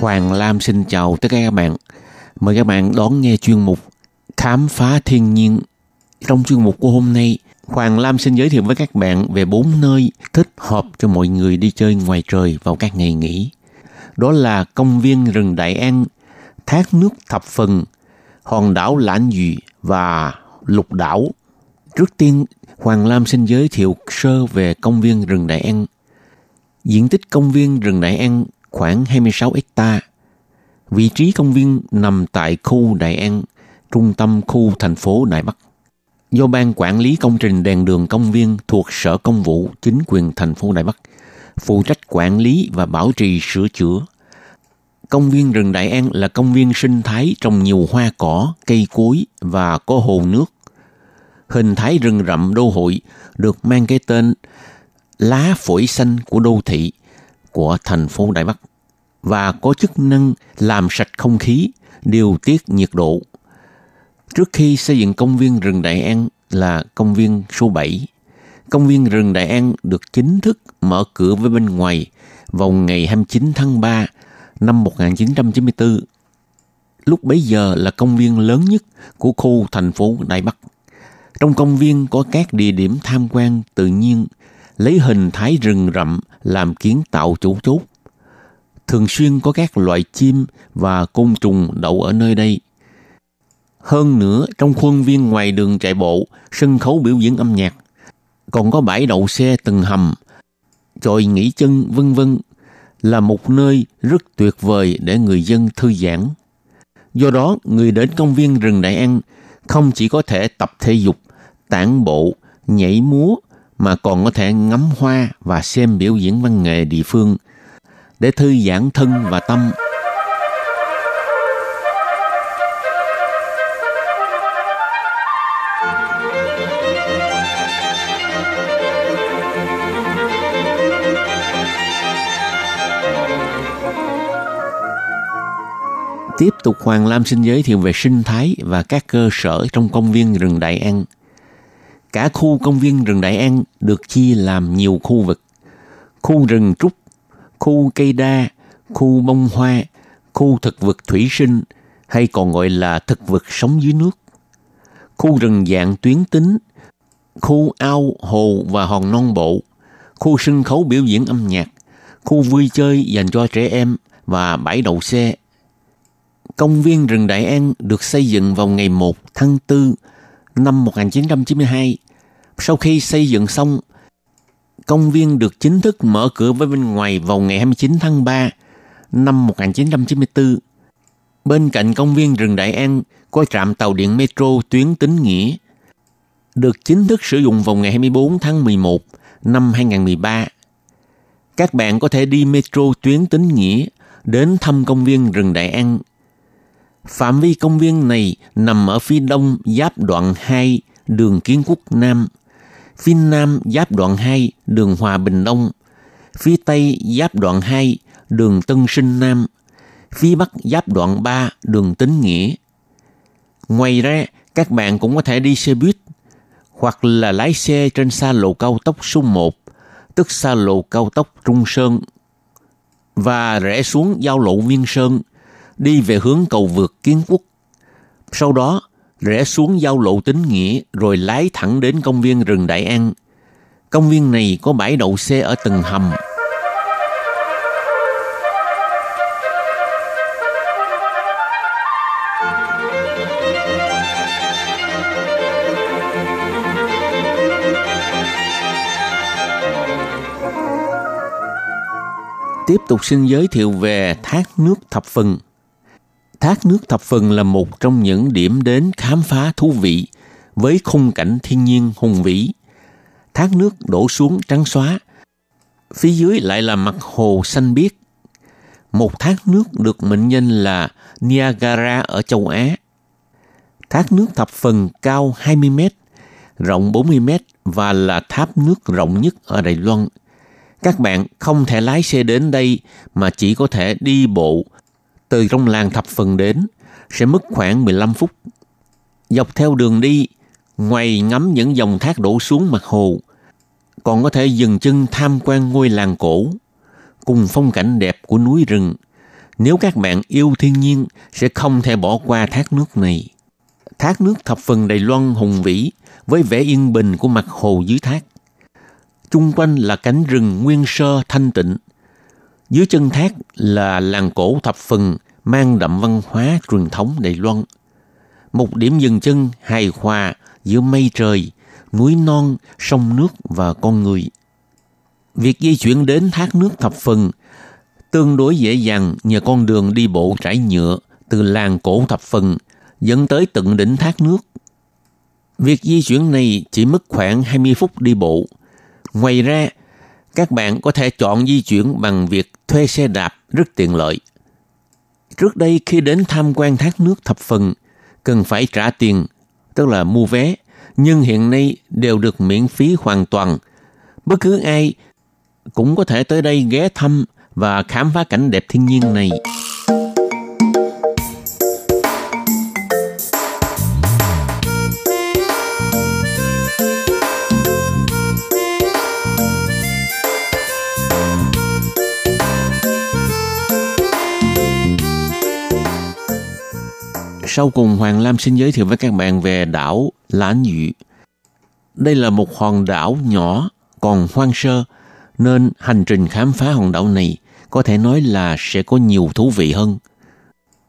Hoàng Lam xin chào tất cả các bạn. Mời các bạn đón nghe chuyên mục Khám phá thiên nhiên. Trong chuyên mục của hôm nay, Hoàng Lam xin giới thiệu với các bạn về bốn nơi thích hợp cho mọi người đi chơi ngoài trời vào các ngày nghỉ. Đó là công viên rừng Đại An, thác nước Thập Phần, hòn đảo Lãnh Dụy và Lục Đảo. Trước tiên, Hoàng Lam xin giới thiệu sơ về công viên rừng Đại An. Diện tích công viên rừng Đại An khoảng 26 hecta. Vị trí công viên nằm tại khu Đại An, trung tâm khu thành phố Đại Bắc. Do Ban Quản lý Công trình Đèn đường công viên thuộc Sở Công vụ Chính quyền thành phố Đại Bắc, phụ trách quản lý và bảo trì sửa chữa. Công viên rừng Đại An là công viên sinh thái trồng nhiều hoa cỏ, cây cối và có hồ nước. Hình thái rừng rậm đô hội được mang cái tên lá phổi xanh của đô thị của thành phố Đài Bắc và có chức năng làm sạch không khí, điều tiết nhiệt độ. Trước khi xây dựng công viên rừng Đại An là công viên số 7, công viên rừng Đại An được chính thức mở cửa với bên ngoài vào ngày 29 tháng 3 năm 1994. Lúc bấy giờ là công viên lớn nhất của khu thành phố Đại Bắc. Trong công viên có các địa điểm tham quan tự nhiên lấy hình thái rừng rậm làm kiến tạo chủ chốt. Thường xuyên có các loại chim và côn trùng đậu ở nơi đây. Hơn nữa, trong khuôn viên ngoài đường chạy bộ, sân khấu biểu diễn âm nhạc, còn có bãi đậu xe từng hầm, chòi nghỉ chân vân vân là một nơi rất tuyệt vời để người dân thư giãn. Do đó, người đến công viên rừng Đại An không chỉ có thể tập thể dục, tản bộ, nhảy múa mà còn có thể ngắm hoa và xem biểu diễn văn nghệ địa phương để thư giãn thân và tâm. Tiếp tục Hoàng Lam xin giới thiệu về sinh thái và các cơ sở trong công viên rừng Đại An – Cả khu công viên rừng Đại An được chia làm nhiều khu vực. Khu rừng trúc, khu cây đa, khu bông hoa, khu thực vật thủy sinh hay còn gọi là thực vật sống dưới nước. Khu rừng dạng tuyến tính, khu ao, hồ và hòn non bộ, khu sân khấu biểu diễn âm nhạc, khu vui chơi dành cho trẻ em và bãi đậu xe. Công viên rừng Đại An được xây dựng vào ngày 1 tháng 4 năm 1992. Sau khi xây dựng xong, công viên được chính thức mở cửa với bên ngoài vào ngày 29 tháng 3 năm 1994. Bên cạnh công viên rừng Đại An có trạm tàu điện metro tuyến Tính Nghĩa, được chính thức sử dụng vào ngày 24 tháng 11 năm 2013. Các bạn có thể đi metro tuyến Tính Nghĩa đến thăm công viên rừng Đại An Phạm vi công viên này nằm ở phía đông giáp đoạn 2 đường Kiến Quốc Nam, phía nam giáp đoạn 2 đường Hòa Bình Đông, phía tây giáp đoạn 2 đường Tân Sinh Nam, phía bắc giáp đoạn 3 đường Tính Nghĩa. Ngoài ra, các bạn cũng có thể đi xe buýt hoặc là lái xe trên xa lộ cao tốc số 1, tức xa lộ cao tốc Trung Sơn và rẽ xuống giao lộ Viên Sơn đi về hướng cầu vượt Kiến Quốc. Sau đó, rẽ xuống giao lộ tính nghĩa rồi lái thẳng đến công viên rừng Đại An. Công viên này có bãi đậu xe ở từng hầm. Tiếp tục xin giới thiệu về thác nước thập phần. Thác nước thập phần là một trong những điểm đến khám phá thú vị với khung cảnh thiên nhiên hùng vĩ. thác nước đổ xuống trắng xóa. Phía dưới lại là mặt hồ xanh biếc. Một thác nước được mệnh danh là Niagara ở châu Á. Thác nước thập phần cao 20 mét, rộng 40 mét và là tháp nước rộng nhất ở Đài Loan. Các bạn không thể lái xe đến đây mà chỉ có thể đi bộ từ trong làng thập phần đến, sẽ mất khoảng 15 phút. Dọc theo đường đi, ngoài ngắm những dòng thác đổ xuống mặt hồ, còn có thể dừng chân tham quan ngôi làng cổ, cùng phong cảnh đẹp của núi rừng. Nếu các bạn yêu thiên nhiên, sẽ không thể bỏ qua thác nước này. Thác nước thập phần Đài Loan hùng vĩ với vẻ yên bình của mặt hồ dưới thác. Trung quanh là cánh rừng nguyên sơ thanh tịnh. Dưới chân thác là làng cổ thập phần mang đậm văn hóa truyền thống Đài Loan. Một điểm dừng chân hài hòa giữa mây trời, núi non, sông nước và con người. Việc di chuyển đến thác nước thập phần tương đối dễ dàng nhờ con đường đi bộ trải nhựa từ làng cổ thập phần dẫn tới tận đỉnh thác nước. Việc di chuyển này chỉ mất khoảng 20 phút đi bộ. Ngoài ra, các bạn có thể chọn di chuyển bằng việc thuê xe đạp rất tiện lợi. Trước đây khi đến tham quan thác nước thập phần, cần phải trả tiền, tức là mua vé, nhưng hiện nay đều được miễn phí hoàn toàn. Bất cứ ai cũng có thể tới đây ghé thăm và khám phá cảnh đẹp thiên nhiên này. Sau cùng, Hoàng Lam xin giới thiệu với các bạn về đảo Lãnh Dụ. Đây là một hòn đảo nhỏ, còn hoang sơ, nên hành trình khám phá hòn đảo này có thể nói là sẽ có nhiều thú vị hơn.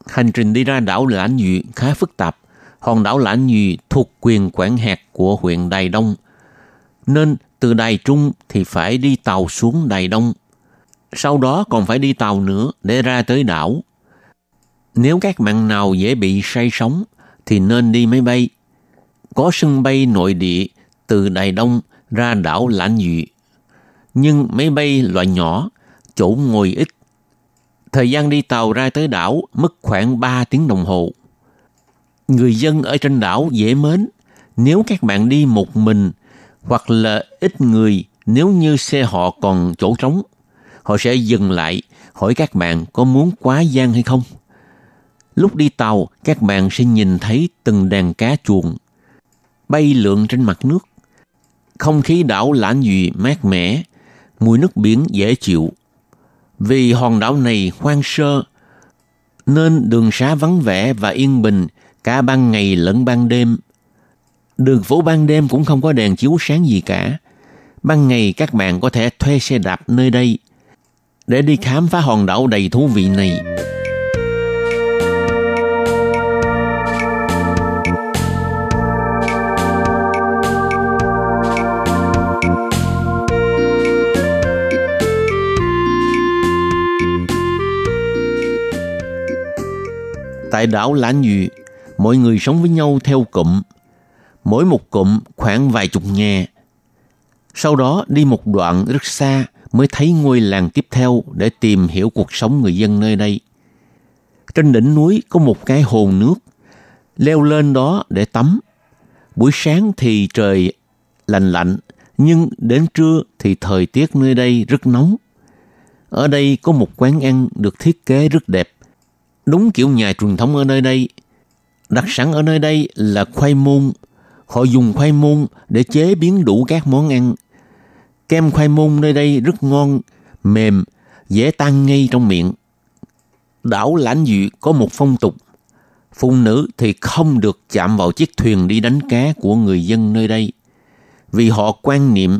Hành trình đi ra đảo Lãnh Dụ khá phức tạp. Hòn đảo Lãnh Dụ thuộc quyền quản hạt của huyện Đài Đông. Nên từ Đài Trung thì phải đi tàu xuống Đài Đông. Sau đó còn phải đi tàu nữa để ra tới đảo. Nếu các bạn nào dễ bị say sóng thì nên đi máy bay. Có sân bay nội địa từ Đài Đông ra đảo Lãnh dị Nhưng máy bay loại nhỏ, chỗ ngồi ít. Thời gian đi tàu ra tới đảo mất khoảng 3 tiếng đồng hồ. Người dân ở trên đảo dễ mến. Nếu các bạn đi một mình hoặc là ít người nếu như xe họ còn chỗ trống, họ sẽ dừng lại hỏi các bạn có muốn quá gian hay không. Lúc đi tàu, các bạn sẽ nhìn thấy từng đàn cá chuồng bay lượn trên mặt nước. Không khí đảo lãnh dị mát mẻ, mùi nước biển dễ chịu. Vì hòn đảo này hoang sơ, nên đường xá vắng vẻ và yên bình cả ban ngày lẫn ban đêm. Đường phố ban đêm cũng không có đèn chiếu sáng gì cả. Ban ngày các bạn có thể thuê xe đạp nơi đây để đi khám phá hòn đảo đầy thú vị này. Tại đảo Lãnh Dụ, mọi người sống với nhau theo cụm. Mỗi một cụm khoảng vài chục nhà. Sau đó đi một đoạn rất xa mới thấy ngôi làng tiếp theo để tìm hiểu cuộc sống người dân nơi đây. Trên đỉnh núi có một cái hồ nước, leo lên đó để tắm. Buổi sáng thì trời lạnh lạnh, nhưng đến trưa thì thời tiết nơi đây rất nóng. Ở đây có một quán ăn được thiết kế rất đẹp đúng kiểu nhà truyền thống ở nơi đây. Đặc sản ở nơi đây là khoai môn. Họ dùng khoai môn để chế biến đủ các món ăn. Kem khoai môn nơi đây rất ngon, mềm, dễ tan ngay trong miệng. Đảo Lãnh Dụ có một phong tục. Phụ nữ thì không được chạm vào chiếc thuyền đi đánh cá của người dân nơi đây. Vì họ quan niệm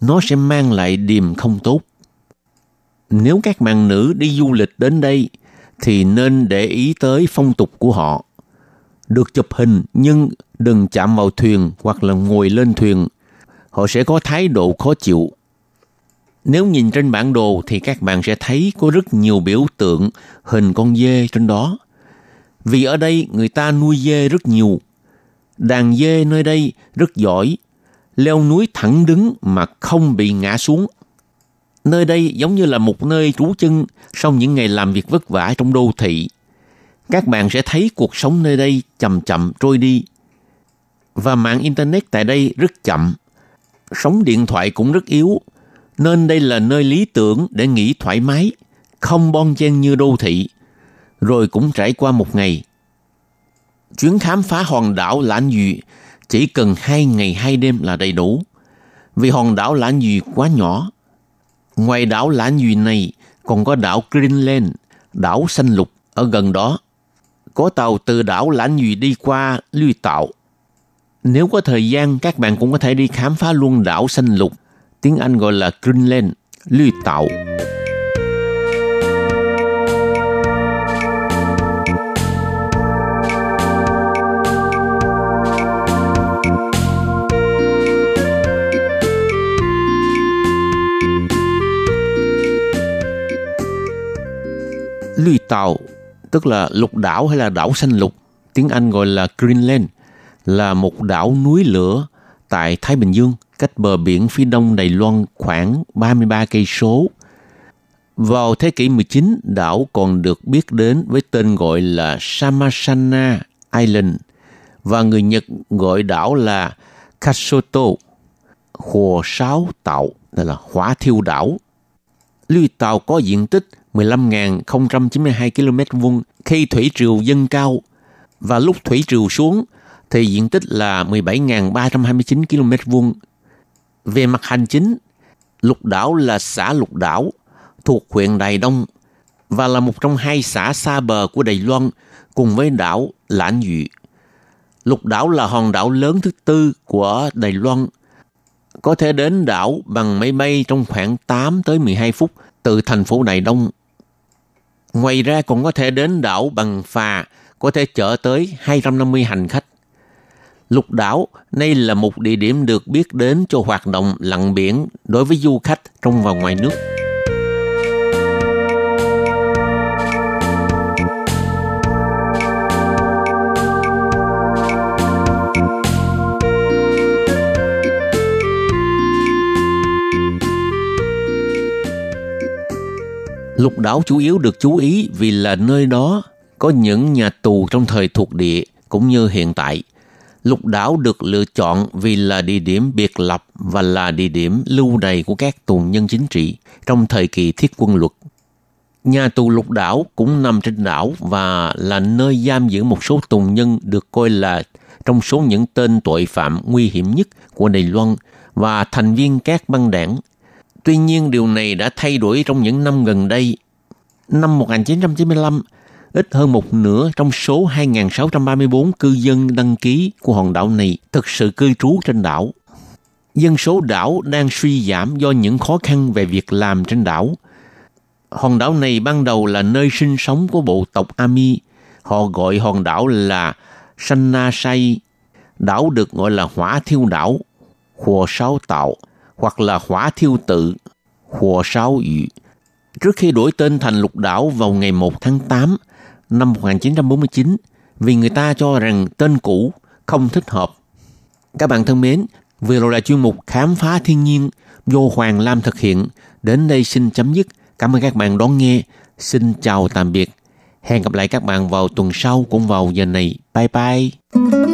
nó sẽ mang lại điềm không tốt. Nếu các bạn nữ đi du lịch đến đây thì nên để ý tới phong tục của họ. Được chụp hình nhưng đừng chạm vào thuyền hoặc là ngồi lên thuyền. Họ sẽ có thái độ khó chịu. Nếu nhìn trên bản đồ thì các bạn sẽ thấy có rất nhiều biểu tượng hình con dê trên đó. Vì ở đây người ta nuôi dê rất nhiều. Đàn dê nơi đây rất giỏi. leo núi thẳng đứng mà không bị ngã xuống. Nơi đây giống như là một nơi trú chân sau những ngày làm việc vất vả trong đô thị. Các bạn sẽ thấy cuộc sống nơi đây chậm chậm trôi đi. Và mạng Internet tại đây rất chậm. Sóng điện thoại cũng rất yếu. Nên đây là nơi lý tưởng để nghỉ thoải mái, không bon chen như đô thị. Rồi cũng trải qua một ngày. Chuyến khám phá hòn đảo Lãnh Dụ chỉ cần hai ngày hai đêm là đầy đủ. Vì hòn đảo Lãnh Dụ quá nhỏ, Ngoài đảo Lã Duy này còn có đảo Greenland, đảo xanh lục ở gần đó. Có tàu từ đảo Lã Duy đi qua Lưu Tạo. Nếu có thời gian, các bạn cũng có thể đi khám phá luôn đảo xanh lục. Tiếng Anh gọi là Greenland, Lưu Tạo. Lùi Tàu, tức là lục đảo hay là đảo xanh lục, tiếng Anh gọi là Greenland, là một đảo núi lửa tại Thái Bình Dương, cách bờ biển phía đông Đài Loan khoảng 33 cây số. Vào thế kỷ 19, đảo còn được biết đến với tên gọi là Samasana Island và người Nhật gọi đảo là Kasoto, hồ sáo tạo, là hỏa thiêu đảo. Lưu Tàu có diện tích 15.092 km vuông khi thủy triều dâng cao và lúc thủy triều xuống thì diện tích là 17.329 km vuông. Về mặt hành chính, Lục Đảo là xã Lục Đảo thuộc huyện Đài Đông và là một trong hai xã xa bờ của Đài Loan cùng với đảo Lãnh Dụ. Lục Đảo là hòn đảo lớn thứ tư của Đài Loan. Có thể đến đảo bằng máy bay trong khoảng 8 tới 12 phút từ thành phố Đài Đông Ngoài ra còn có thể đến đảo bằng phà, có thể chở tới 250 hành khách. Lục đảo đây là một địa điểm được biết đến cho hoạt động lặn biển đối với du khách trong và ngoài nước. Lục đảo chủ yếu được chú ý vì là nơi đó có những nhà tù trong thời thuộc địa cũng như hiện tại. Lục đảo được lựa chọn vì là địa điểm biệt lập và là địa điểm lưu đày của các tù nhân chính trị trong thời kỳ thiết quân luật. Nhà tù lục đảo cũng nằm trên đảo và là nơi giam giữ một số tù nhân được coi là trong số những tên tội phạm nguy hiểm nhất của Đài Loan và thành viên các băng đảng Tuy nhiên điều này đã thay đổi trong những năm gần đây. Năm 1995, ít hơn một nửa trong số 2.634 cư dân đăng ký của hòn đảo này thực sự cư trú trên đảo. Dân số đảo đang suy giảm do những khó khăn về việc làm trên đảo. Hòn đảo này ban đầu là nơi sinh sống của bộ tộc Ami. Họ gọi hòn đảo là Sanasai. Đảo được gọi là hỏa thiêu đảo, hồ sáu tạo – hoặc là hỏa thiêu tự, hồ sáu yu. Trước khi đổi tên thành lục đảo vào ngày 1 tháng 8 năm 1949 vì người ta cho rằng tên cũ không thích hợp. Các bạn thân mến, vừa rồi là chuyên mục Khám phá thiên nhiên do Hoàng Lam thực hiện. Đến đây xin chấm dứt. Cảm ơn các bạn đón nghe. Xin chào tạm biệt. Hẹn gặp lại các bạn vào tuần sau cũng vào giờ này. Bye bye.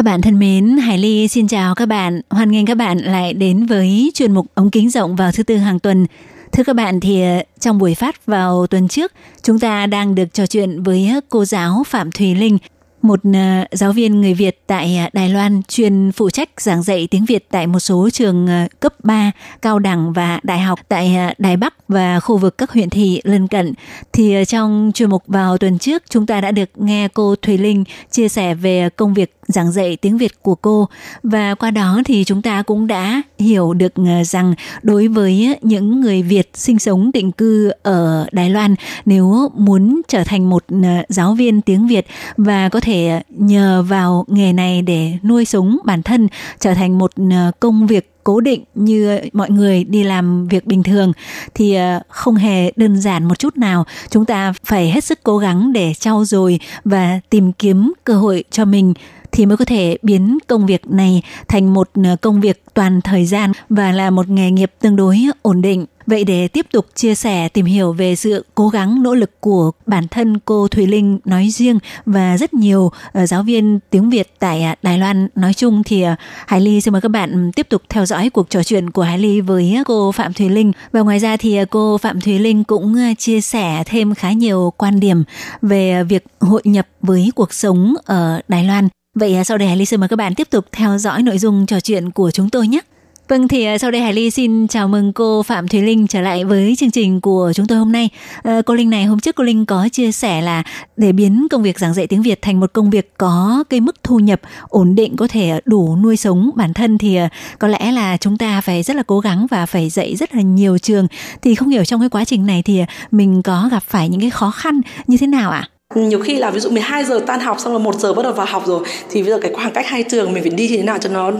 Các bạn thân mến, Hải Ly xin chào các bạn. Hoan nghênh các bạn lại đến với chuyên mục ống kính rộng vào thứ tư hàng tuần. Thưa các bạn thì ờ, trong buổi phát vào tuần trước, chúng ta đang được trò chuyện với cô giáo Phạm Thùy Linh một ờ, giáo viên người Việt tại ờ, Đài Loan chuyên phụ trách giảng dạy tiếng Việt tại một số trường cấp 3, cao đẳng và đại học tại Đài Bắc và khu vực các huyện thị lân cận. Thì trong chuyên mục vào tuần trước chúng ta đã được nghe cô Thùy Linh chia sẻ về công việc giảng dạy tiếng Việt của cô. Và qua đó thì chúng ta cũng đã hiểu được ờ, rằng đối với những người Việt sinh sống định cư ở Đài Loan, nếu muốn trở thành một ờ, giáo viên tiếng Việt và có thể nhờ vào nghề này để nuôi sống bản thân, trở thành một ờ, công việc cố định như mọi người đi làm việc bình thường, thì không hề đơn giản một chút nào. Chúng ta phải hết sức cố gắng để trau dồi và tìm kiếm cơ hội cho mình thì mới có thể biến công việc này thành một ờ, công việc toàn thời gian và là một nghề nghiệp tương đối ổn định Vậy để tiếp tục chia sẻ, tìm hiểu về sự cố gắng, nỗ lực của bản thân cô Thùy Linh nói riêng và rất nhiều ờ, giáo viên tiếng Việt tại à, Đài Loan nói chung, thì ờ, Hải Ly xin mời các bạn tiếp tục theo dõi cuộc trò chuyện của Hải Ly với cô Phạm Thùy Linh và ngoài ra thì cô Phạm Thùy Linh cũng chia sẻ thêm khá nhiều quan điểm về việc hội nhập với cuộc sống ở Đài Loan. Vậy à, sau đây Hải Ly xin mời các bạn tiếp tục theo dõi nội dung trò chuyện của chúng tôi nhé. Vâng thì à, sau đây Hải Ly xin chào mừng cô Phạm Thùy Linh trở lại với chương trình của chúng tôi hôm nay. À, cô Linh này hôm trước cô Linh có chia sẻ là để biến công việc giảng dạy tiếng Việt thành một công việc có cái mức thu nhập ổn định có thể đủ nuôi sống bản thân thì à, có lẽ là chúng ta phải rất là cố gắng và phải dạy rất là nhiều trường. Thì không hiểu trong cái quá trình này thì mình có gặp phải những cái khó khăn như thế nào ạ? À? Nhiều khi là ví dụ 12 giờ tan học xong rồi một giờ bắt đầu vào học rồi thì bây giờ cái khoảng cách hai trường mình phải đi thế nào cho nó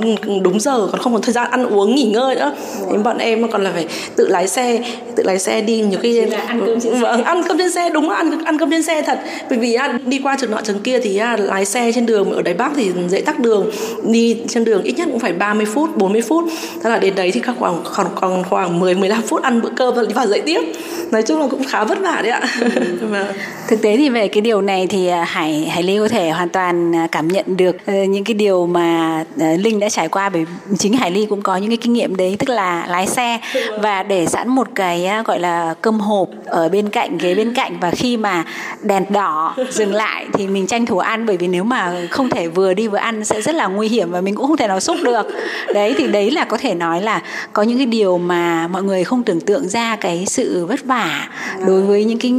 đúng giờ còn không có thời gian ăn uống nghỉ ngơi nữa. Thì bọn em còn là phải tự lái xe tự lái xe đi nhiều khi ăn cơm trên xe. Vâng, ăn cơm trên xe đúng ăn ăn cơm trên xe thật. Bởi vì đi qua trường nọ trường kia thì lái xe trên đường ở đài bắc thì dễ tắc đường. Đi trên đường ít nhất cũng phải 30 phút 40 phút. Thế là đến đấy thì các khoảng còn còn khoảng 10 15 phút ăn bữa cơm rồi đi vào dậy tiếp. Nói chung là cũng khá vất vả đấy ạ. Ừ. thực tế thì về cái điều này thì à, hải hải ly có thể hoàn toàn à, cảm nhận được ờ, những cái điều mà ờ, linh đã trải qua bởi chính hải ly cũng có những cái kinh nghiệm đấy, tức là lái xe. Và để sẵn một cái à, gọi là cơm hộp ở bên cạnh, ghế bên cạnh và khi mà đèn đỏ dừng lại thì mình tranh thủ ăn, bởi vì nếu mà không thể vừa đi vừa ăn sẽ rất là nguy hiểm và mình cũng không thể nào xúc được. Đấy, thì đấy là có thể nói là có những cái điều mà mọi người không tưởng tượng ra cái sự vất vả đối với những cái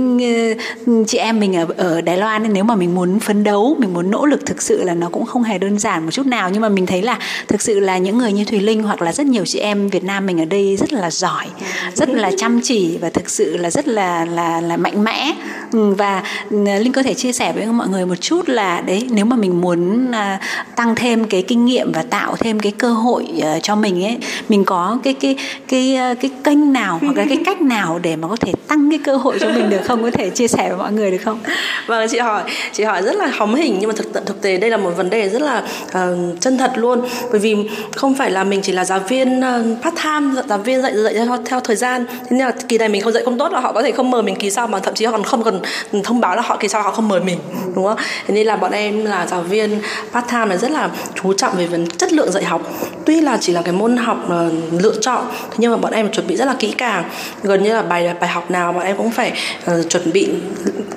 ờ, chị em mình ở ở Đài Loan nên nếu mà mình muốn phấn đấu mình muốn nỗ lực thực sự là nó cũng không hề đơn giản một chút nào. Nhưng mà mình thấy là thực sự là những người như Thùy Linh hoặc là rất nhiều chị em Việt Nam mình ở đây rất là giỏi rất là chăm chỉ và thực sự là rất là là là mạnh mẽ. Ừ, và ừ, Linh có thể chia sẻ với mọi người một chút là đấy nếu mà mình muốn à, tăng thêm cái kinh nghiệm và tạo thêm cái cơ hội ờ, cho mình ấy mình có cái cái cái, ờ, cái kênh nào hoặc là cái cách nào để mà có thể tăng cái cơ hội cho mình được không? Có thể chia sẻ với mọi người được không? Vâng chị hỏi chị hỏi rất là hóm hình nhưng mà thực thực tế đây là một vấn đề rất là uh, chân thật luôn. Bởi vì không phải là mình chỉ là giáo viên uh, part time giáo viên dạy dạy theo, theo thời gian. Thế nên là kỳ này mình không dạy không tốt là họ có thể không mời mình kỳ sau mà thậm chí họ còn không cần thông báo là họ kỳ sau họ không mời mình đúng không? Thế nên là bọn em là giáo viên part time là rất là chú trọng về vấn chất lượng dạy học. Tuy là chỉ là cái môn học uh, lựa chọn thế nhưng mà bọn em chuẩn bị rất là kỹ càng. Gần như là bài bài học nào bọn em cũng phải uh, chuẩn bị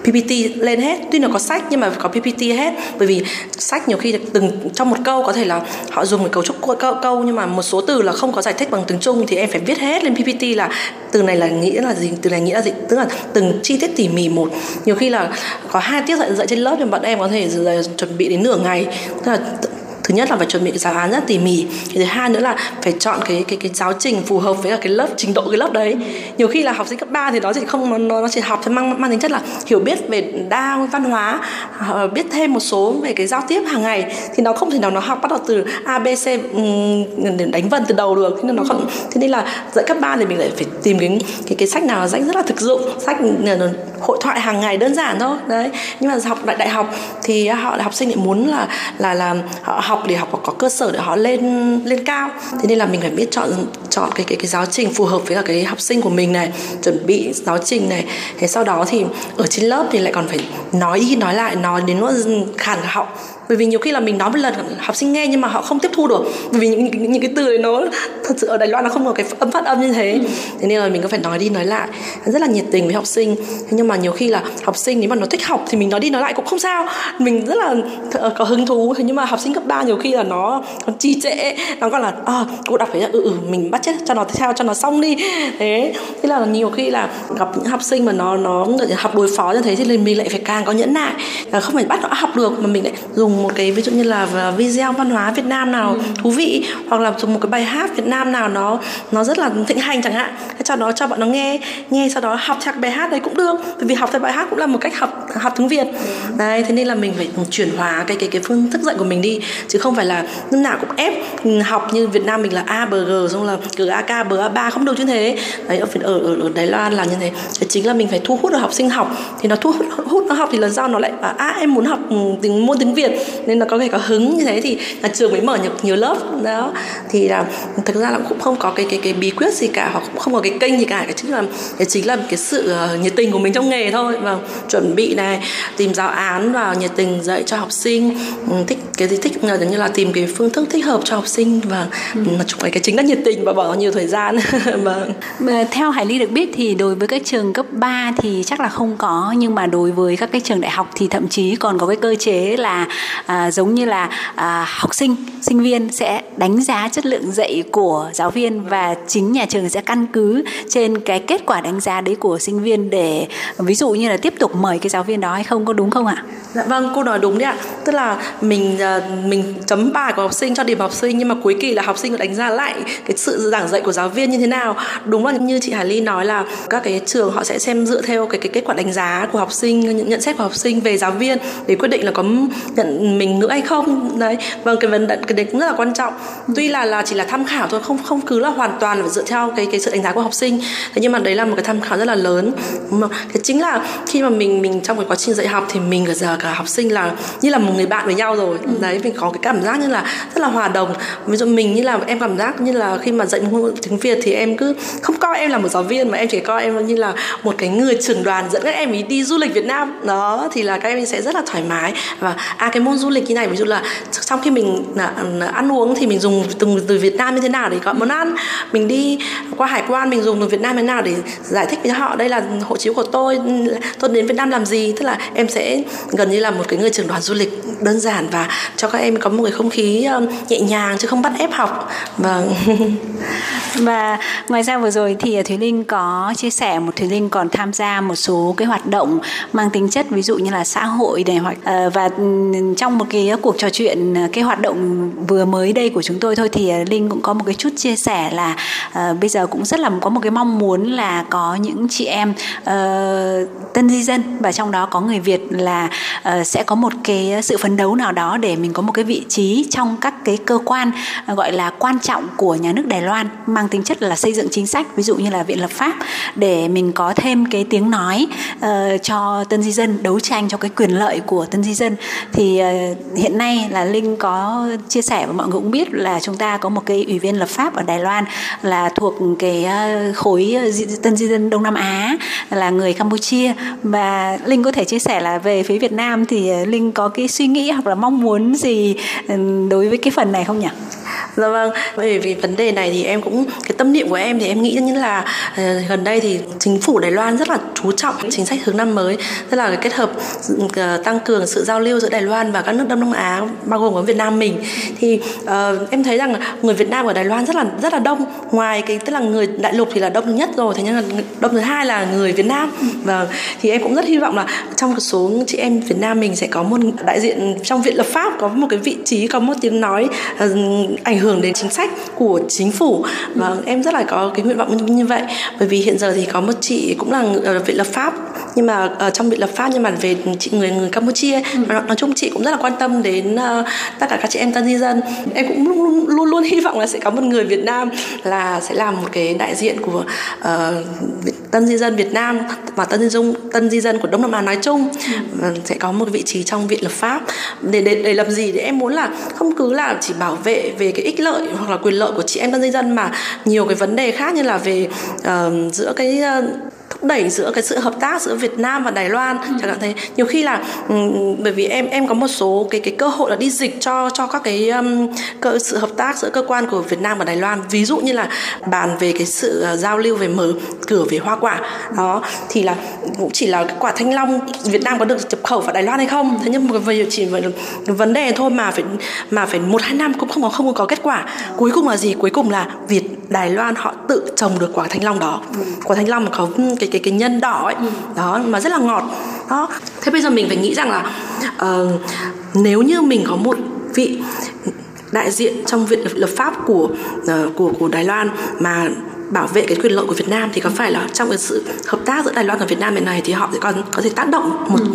PPT lên hết. Tuy là có sách nhưng mà có PPT hết. Bởi vì sách nhiều khi từng trong một câu có thể là họ dùng cái cấu trúc câu, câu nhưng mà một số từ là không có giải thích bằng tiếng Trung thì em phải viết hết lên PPT là từ này là nghĩa là gì từ này nghĩa là gì. Tức là từng chi tiết tỉ mỉ một. Nhiều khi là có hai tiết dạy dạy trên lớp thì bọn em có thể chuẩn bị đến nửa ngày. Tức là thứ nhất là phải chuẩn bị cái giáo án rất tỉ mỉ. Thứ hai nữa là phải chọn cái cái cái giáo trình phù hợp với cả cái lớp trình độ cái lớp đấy. Nhiều khi là học sinh cấp 3 thì nó chỉ không nó, nó chỉ học mang mang tính chất là hiểu biết về đa văn hóa ờ, biết thêm một số về cái giao tiếp hàng ngày. Thì nó không thể nào nó học bắt đầu từ a b c đánh vần từ đầu được. Thế nên nó không thế nên là dạy cấp 3 thì mình lại phải tìm cái cái cái sách nào sách rất là thực dụng. Sách hội thoại hàng ngày đơn giản thôi. Đấy. Nhưng mà học đại đại học thì họ học sinh lại muốn là là là họ học để học có cơ sở để họ lên lên cao thế nên là mình phải biết chọn chọn cái cái cái giáo trình phù hợp với cả cái học sinh của mình này, chuẩn bị giáo trình này thế sau đó thì ở trên lớp thì lại còn phải nói đi nói lại, nói đến nó khàn học bởi vì nhiều khi là mình nói một lần học sinh nghe nhưng mà họ không tiếp thu được. Bởi vì những những, những cái từ đấy nó thật sự ở Đài Loan nó không có cái âm phát âm như thế. Thế nên là mình có phải nói đi nói lại. Rất là nhiệt tình với học sinh. Thế nhưng mà nhiều khi là học sinh nếu mà nó thích học thì mình nói đi nói lại cũng không sao. Mình rất là ờ, có hứng thú. Thế nhưng mà học sinh cấp 3 nhiều khi là nó, còn trì trệ. Nó còn là à, cô đọc phải ừ, ừ mình bắt chết cho nó theo cho nó xong đi. Thế thế là nhiều khi là gặp những học sinh mà nó nó học đối phó như thế thì mình lại phải càng có nhẫn nại. Không phải bắt nó học được mà mình lại dùng một cái ví dụ như là video văn hóa Việt Nam nào ừ. thú vị hoặc là dùng một cái bài hát Việt Nam nào nó nó rất là thịnh hành chẳng hạn cho nó cho bọn nó nghe nghe sau đó học theo bài hát đấy cũng được bởi vì học theo bài hát cũng là một cách học học tiếng Việt. Ừ. đấy thế nên là mình phải chuyển hóa cái cái cái phương thức dạy của mình đi chứ không phải là lúc nào cũng ép học như Việt Nam mình là A B G xong là g A K B A ba không được như thế. Đấy ở ở ở, ở Đài Loan là như thế. Thế chính là mình phải thu hút được học sinh học. Thì nó thu hút, hút nó học thì là do nó lại à, à em muốn học ừ, tiếng môn tiếng Việt nên là có thể có hứng như thế thì nhà trường mới mở nhiều, nhiều lớp. Đó. Thì là thực ra là cũng không có cái cái cái bí quyết gì cả hoặc cũng không có cái kênh gì cả cái chính là cái chính là cái sự ờ, nhiệt tình của mình trong nghề thôi. Và chuẩn bị này tìm giáo án và nhiệt tình dạy cho học sinh. Ừ, thích cái gì thích là như là tìm cái phương thức thích hợp cho học sinh. Và ừ. nói chung cái chính là nhiệt tình và bỏ nhiều thời gian. Và theo Hải Ly được biết thì đối với các trường cấp 3 thì chắc là không có nhưng mà đối với các cái trường đại học thì thậm chí còn có cái cơ chế là à, giống như là à, học sinh sinh viên sẽ đánh giá chất lượng dạy của giáo viên và chính nhà trường sẽ căn cứ trên cái kết quả đánh giá đấy của sinh viên để ví dụ như là tiếp tục mời cái giáo viên đó hay không có đúng không ạ? Dạ vâng, cô nói đúng đấy ạ. Tức là mình ờ, mình chấm bài của học sinh cho điểm học sinh nhưng mà cuối kỳ là học sinh đánh giá lại cái sự giảng dạy của giáo viên như thế nào. Đúng là như chị Hà Ly nói là các cái trường họ sẽ xem dựa theo cái cái kết quả đánh giá của học sinh, những nhận xét của học sinh về giáo viên để quyết định là có nhận mình nữa hay không đấy vâng cái vấn cái cái đấy cũng rất là quan trọng. Tuy là là chỉ là tham khảo thôi không không cứ là hoàn toàn phải dựa theo cái cái sự đánh giá của học sinh. Thế nhưng mà đấy là một cái tham khảo rất là lớn. Mà cái chính là khi mà mình mình trong cái quá trình dạy học thì mình cả giờ cả học sinh là như là một người bạn với nhau rồi. Ừ. đấy mình có cái cảm giác như là rất là hòa đồng. Ví dụ mình như là em cảm giác như là khi mà dạy ngôn tiếng việt thì em cứ không coi em là một giáo viên mà em chỉ coi em như là một cái người trưởng đoàn dẫn các em ý đi du lịch việt nam. Đó thì là các em sẽ rất là thoải mái. Và à cái môn du lịch như này ví dụ là sau khi mình À, ăn uống thì mình dùng từ từ Việt Nam như thế nào để gọi món ăn? Mình đi qua hải quan, mình dùng từ Việt Nam như thế nào để giải thích với họ? Đây là hộ chiếu của tôi tôi đến Việt Nam làm gì? Tức là em sẽ gần như là một cái người trưởng đoàn du lịch đơn giản và cho các em có một cái không khí nhẹ nhàng chứ không bắt ép học. Và vâng. và ngoài ra vừa rồi thì Thúy Linh có chia sẻ một Thúy Linh còn tham gia một số cái hoạt động mang tính chất ví dụ như là xã hội này hoặc ờ, và ừ, trong một cái cuộc trò chuyện ờ, cái hoạt động vừa mới đây của chúng tôi thôi thì à, linh cũng có một cái chút chia sẻ là uh, bây giờ cũng rất là có một cái mong muốn là có những chị em uh, tân di dân và trong đó có người việt là uh, sẽ có một cái sự phấn đấu nào đó để mình có một cái vị trí trong các cái cơ quan uh, gọi là quan trọng của nhà nước đài loan mang tính chất là xây dựng chính sách ví dụ như là viện lập pháp để mình có thêm cái tiếng nói uh, cho tân di dân đấu tranh cho cái quyền lợi của tân di dân. Thì uh, hiện nay là linh có chia sẻ và mọi người cũng biết là chúng ta có một cái ủy viên lập pháp ở đài loan là thuộc cái ờ, khối ờ, tân di dân đông nam á là người campuchia. Và linh có thể chia sẻ là về phía việt nam thì ờ, linh có cái suy nghĩ hoặc là mong muốn gì ừ, đối với cái phần này không nhỉ? Dạ vâng bởi vì vấn đề này thì em cũng cái tâm niệm của em thì em nghĩ như là uh, gần đây thì chính phủ Đài Loan rất là chú trọng chính sách hướng năm mới. Tức là cái kết hợp uh, tăng cường sự giao lưu giữa Đài Loan và các nước Đông Nam Á bao gồm có Việt Nam mình thì uh, em thấy rằng người Việt Nam ở Đài Loan rất là rất là đông. Ngoài cái tức là người đại lục thì là đông nhất rồi thế nhưng là đông thứ hai là người Việt Nam. Và thì em cũng rất hy vọng là trong số chị em Việt Nam mình sẽ có một đại diện trong viện lập pháp có một cái vị trí có một tiếng nói uh, ảnh hưởng đến chính sách của chính phủ. Và em rất là có cái nguyện vọng như, như vậy. Bởi vì hiện giờ thì có một chị cũng là ở viện lập pháp. Nhưng mà ở trong viện lập pháp nhưng mà về chị người người Campuchia. Ừ. nói chung chị cũng rất là quan tâm đến uh, tất cả các chị em tân di dân. Em cũng luôn, luôn luôn hy vọng là sẽ có một người Việt Nam là sẽ làm một cái đại diện của uh, tân di dân Việt Nam và tân di dân tân di dân của Đông Nam Á nói chung. Ừ. sẽ có một vị trí trong viện lập pháp. Để để để làm gì? Để em muốn là không cứ là chỉ bảo vệ về cái ích lợi hoặc là quyền lợi của chị em tân di dân mà nhiều cái vấn đề khác như là về uh, giữa cái uh, thúc đẩy giữa cái sự hợp tác giữa Việt Nam và Đài Loan ừ. chẳng hạn thế. Nhiều khi là um, bởi vì em em có một số cái cái cơ hội là đi dịch cho cho các cái um, cơ sự hợp tác giữa cơ quan của Việt Nam và Đài Loan. Ví dụ như là bàn về cái sự uh, giao lưu về mở cửa về hoa quả. Đó thì là cũng chỉ là quả thanh long Việt Nam có được nhập khẩu vào Đài Loan hay không? Thế nhưng mà về chỉ vấn đề thôi mà phải mà phải một hai năm cũng không có không có kết quả. Cuối cùng là gì? Cuối cùng là Việt Đài Loan họ tự trồng được quả thanh long đó. Quả thanh long mà có cái cái cái nhân đỏ ấy. Đó mà rất là ngọt. Đó. Thế bây giờ mình phải nghĩ rằng là uh, nếu như mình có một vị đại diện trong viện lập, lập pháp của uh, của của Đài Loan mà bảo vệ cái quyền lợi của Việt Nam thì có phải là trong cái sự hợp tác giữa Đài Loan và Việt Nam hiện này thì họ sẽ còn có thể tác động một ừ.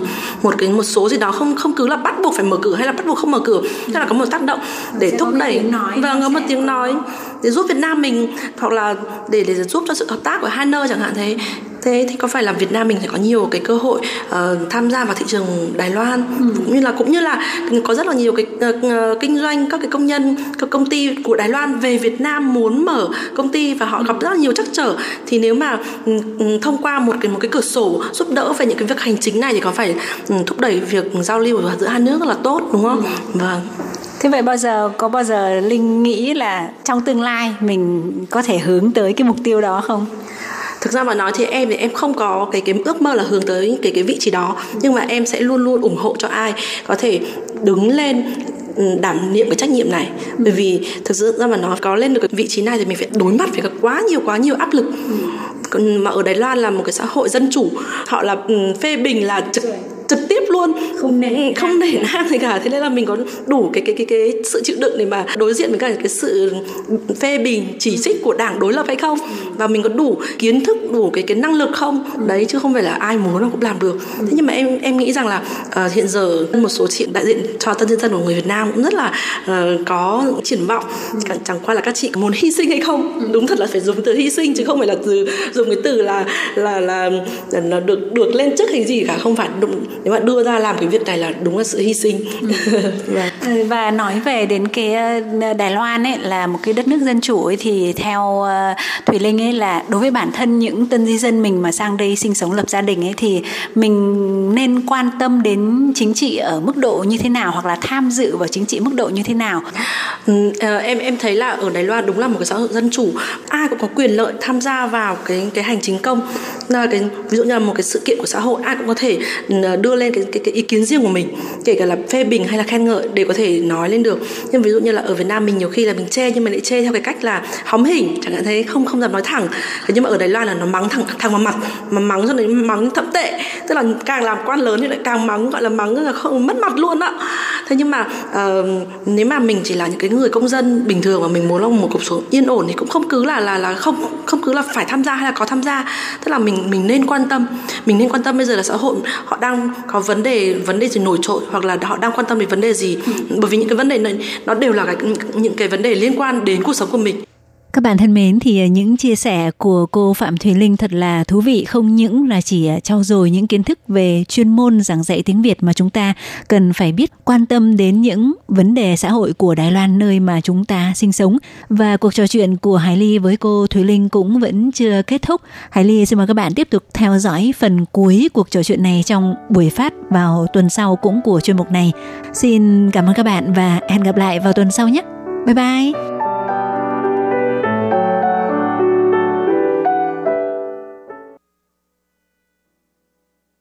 một cái một số gì đó không không cứ là bắt buộc phải mở cửa hay là bắt buộc không mở cửa tức là có một tác động để thúc đẩy và có một tiếng nói để giúp Việt Nam mình hoặc là để để giúp cho sự hợp tác của hai nơi chẳng hạn thế thế thì có phải là Việt Nam mình sẽ có nhiều cái cơ hội uh, tham gia vào thị trường Đài Loan ừ. cũng như là cũng như là có rất là nhiều cái uh, kinh doanh các cái công nhân các công ty của Đài Loan về Việt Nam muốn mở công ty và họ gặp rất là nhiều trắc trở thì nếu mà um, thông qua một cái một cái cửa sổ giúp đỡ về những cái việc hành chính này thì có phải um, thúc đẩy việc giao lưu giữa hai nước rất là tốt đúng không? Ừ. Vâng. Thế vậy bao giờ có bao giờ Linh nghĩ là trong tương lai mình có thể hướng tới cái mục tiêu đó không? Thực ra mà nói thì em thì em không có cái cái ước mơ là hướng tới cái cái vị trí đó. Nhưng mà em sẽ luôn luôn ủng hộ cho ai có thể đứng lên ừ, đảm nhiệm cái trách nhiệm này. Bởi vì thực sự ra mà nó có lên được cái vị trí này thì mình phải đối mặt với quá nhiều quá nhiều áp lực. Mà ở Đài Loan là một cái xã hội dân chủ, họ là ừ, phê bình là trực trực tiếp luôn. Không nể không nể nang gì cả. Thế nên là mình có đủ cái cái cái cái sự chịu đựng để mà đối diện với cả cái sự phê bình chỉ trích của đảng đối lập hay không? Và mình có đủ kiến thức đủ cái cái năng lực không? Đấy chứ không phải là ai muốn nó cũng làm được. Thế nhưng mà em em nghĩ rằng là uh, hiện giờ một số chị đại diện cho tân nhân dân của người Việt Nam cũng rất là uh, có triển vọng. Chẳng, chẳng qua là các chị muốn hy sinh hay không? Đúng thật là phải dùng từ hy sinh chứ không phải là từ dùng cái từ là là là, là được được lên chức hay gì cả. Không phải đúng nếu mà đưa ra làm cái việc này là đúng là sự hy sinh. Và, ừ, và nói về đến cái ờ, Đài Loan ấy là một cái đất nước dân chủ ấy thì theo uh, Thủy Linh ấy là đối với bản thân những tân di dân mình mà sang đây sinh sống lập gia đình ấy thì mình nên quan tâm đến chính trị ở mức độ như thế nào hoặc là tham dự vào chính trị mức độ như thế nào? Ừ, uh, em em thấy là ở Đài Loan đúng là một cái xã hội dân chủ. Ai cũng có quyền lợi tham gia vào cái cái hành chính công. Là cái ví dụ như là một cái sự kiện của xã hội ai cũng có thể đưa đưa lên cái, cái, cái ý kiến riêng của mình kể cả là phê bình hay là khen ngợi để có thể nói lên được. Nhưng ví dụ như là ở Việt Nam mình nhiều khi là mình chê nhưng mà lại chê theo cái cách là hóm hình chẳng hạn thế không không dám nói thẳng. Thế nhưng mà ở Đài Loan là nó mắng thẳng thẳng vào mặt mà mắng cho đến mắng thậm tệ. Tức là càng làm quan lớn thì lại càng mắng gọi là mắng là không mất mặt luôn á. Thế nhưng mà uh, nếu mà mình chỉ là những cái người công dân bình thường và mình muốn là một cuộc sống yên ổn thì cũng không cứ là là là không không cứ là phải tham gia hay là có tham gia. Tức là mình mình nên quan tâm mình nên quan tâm bây giờ là xã hội họ đang có vấn đề vấn đề gì nổi trội hoặc là họ đang quan tâm đến vấn đề gì. Bởi vì những cái vấn đề này nó đều là cái, những cái vấn đề liên quan đến cuộc sống của mình các bạn thân mến, thì ờ, những chia sẻ của cô Phạm Thùy Linh thật là thú vị không những là chỉ ờ, trau dồi những kiến thức về chuyên môn giảng dạy tiếng Việt mà chúng ta cần phải biết quan tâm đến những vấn đề xã hội của Đài Loan, nơi mà chúng ta sinh sống và cuộc trò chuyện của Hải Ly với cô Thùy Linh cũng vẫn chưa kết thúc. Hải Ly xin mời các bạn tiếp tục theo dõi phần cuối cuộc trò chuyện này trong buổi phát vào tuần sau cũng của chuyên mục này. Xin cảm ơn các bạn và hẹn gặp lại vào tuần sau nhé. Bye bye.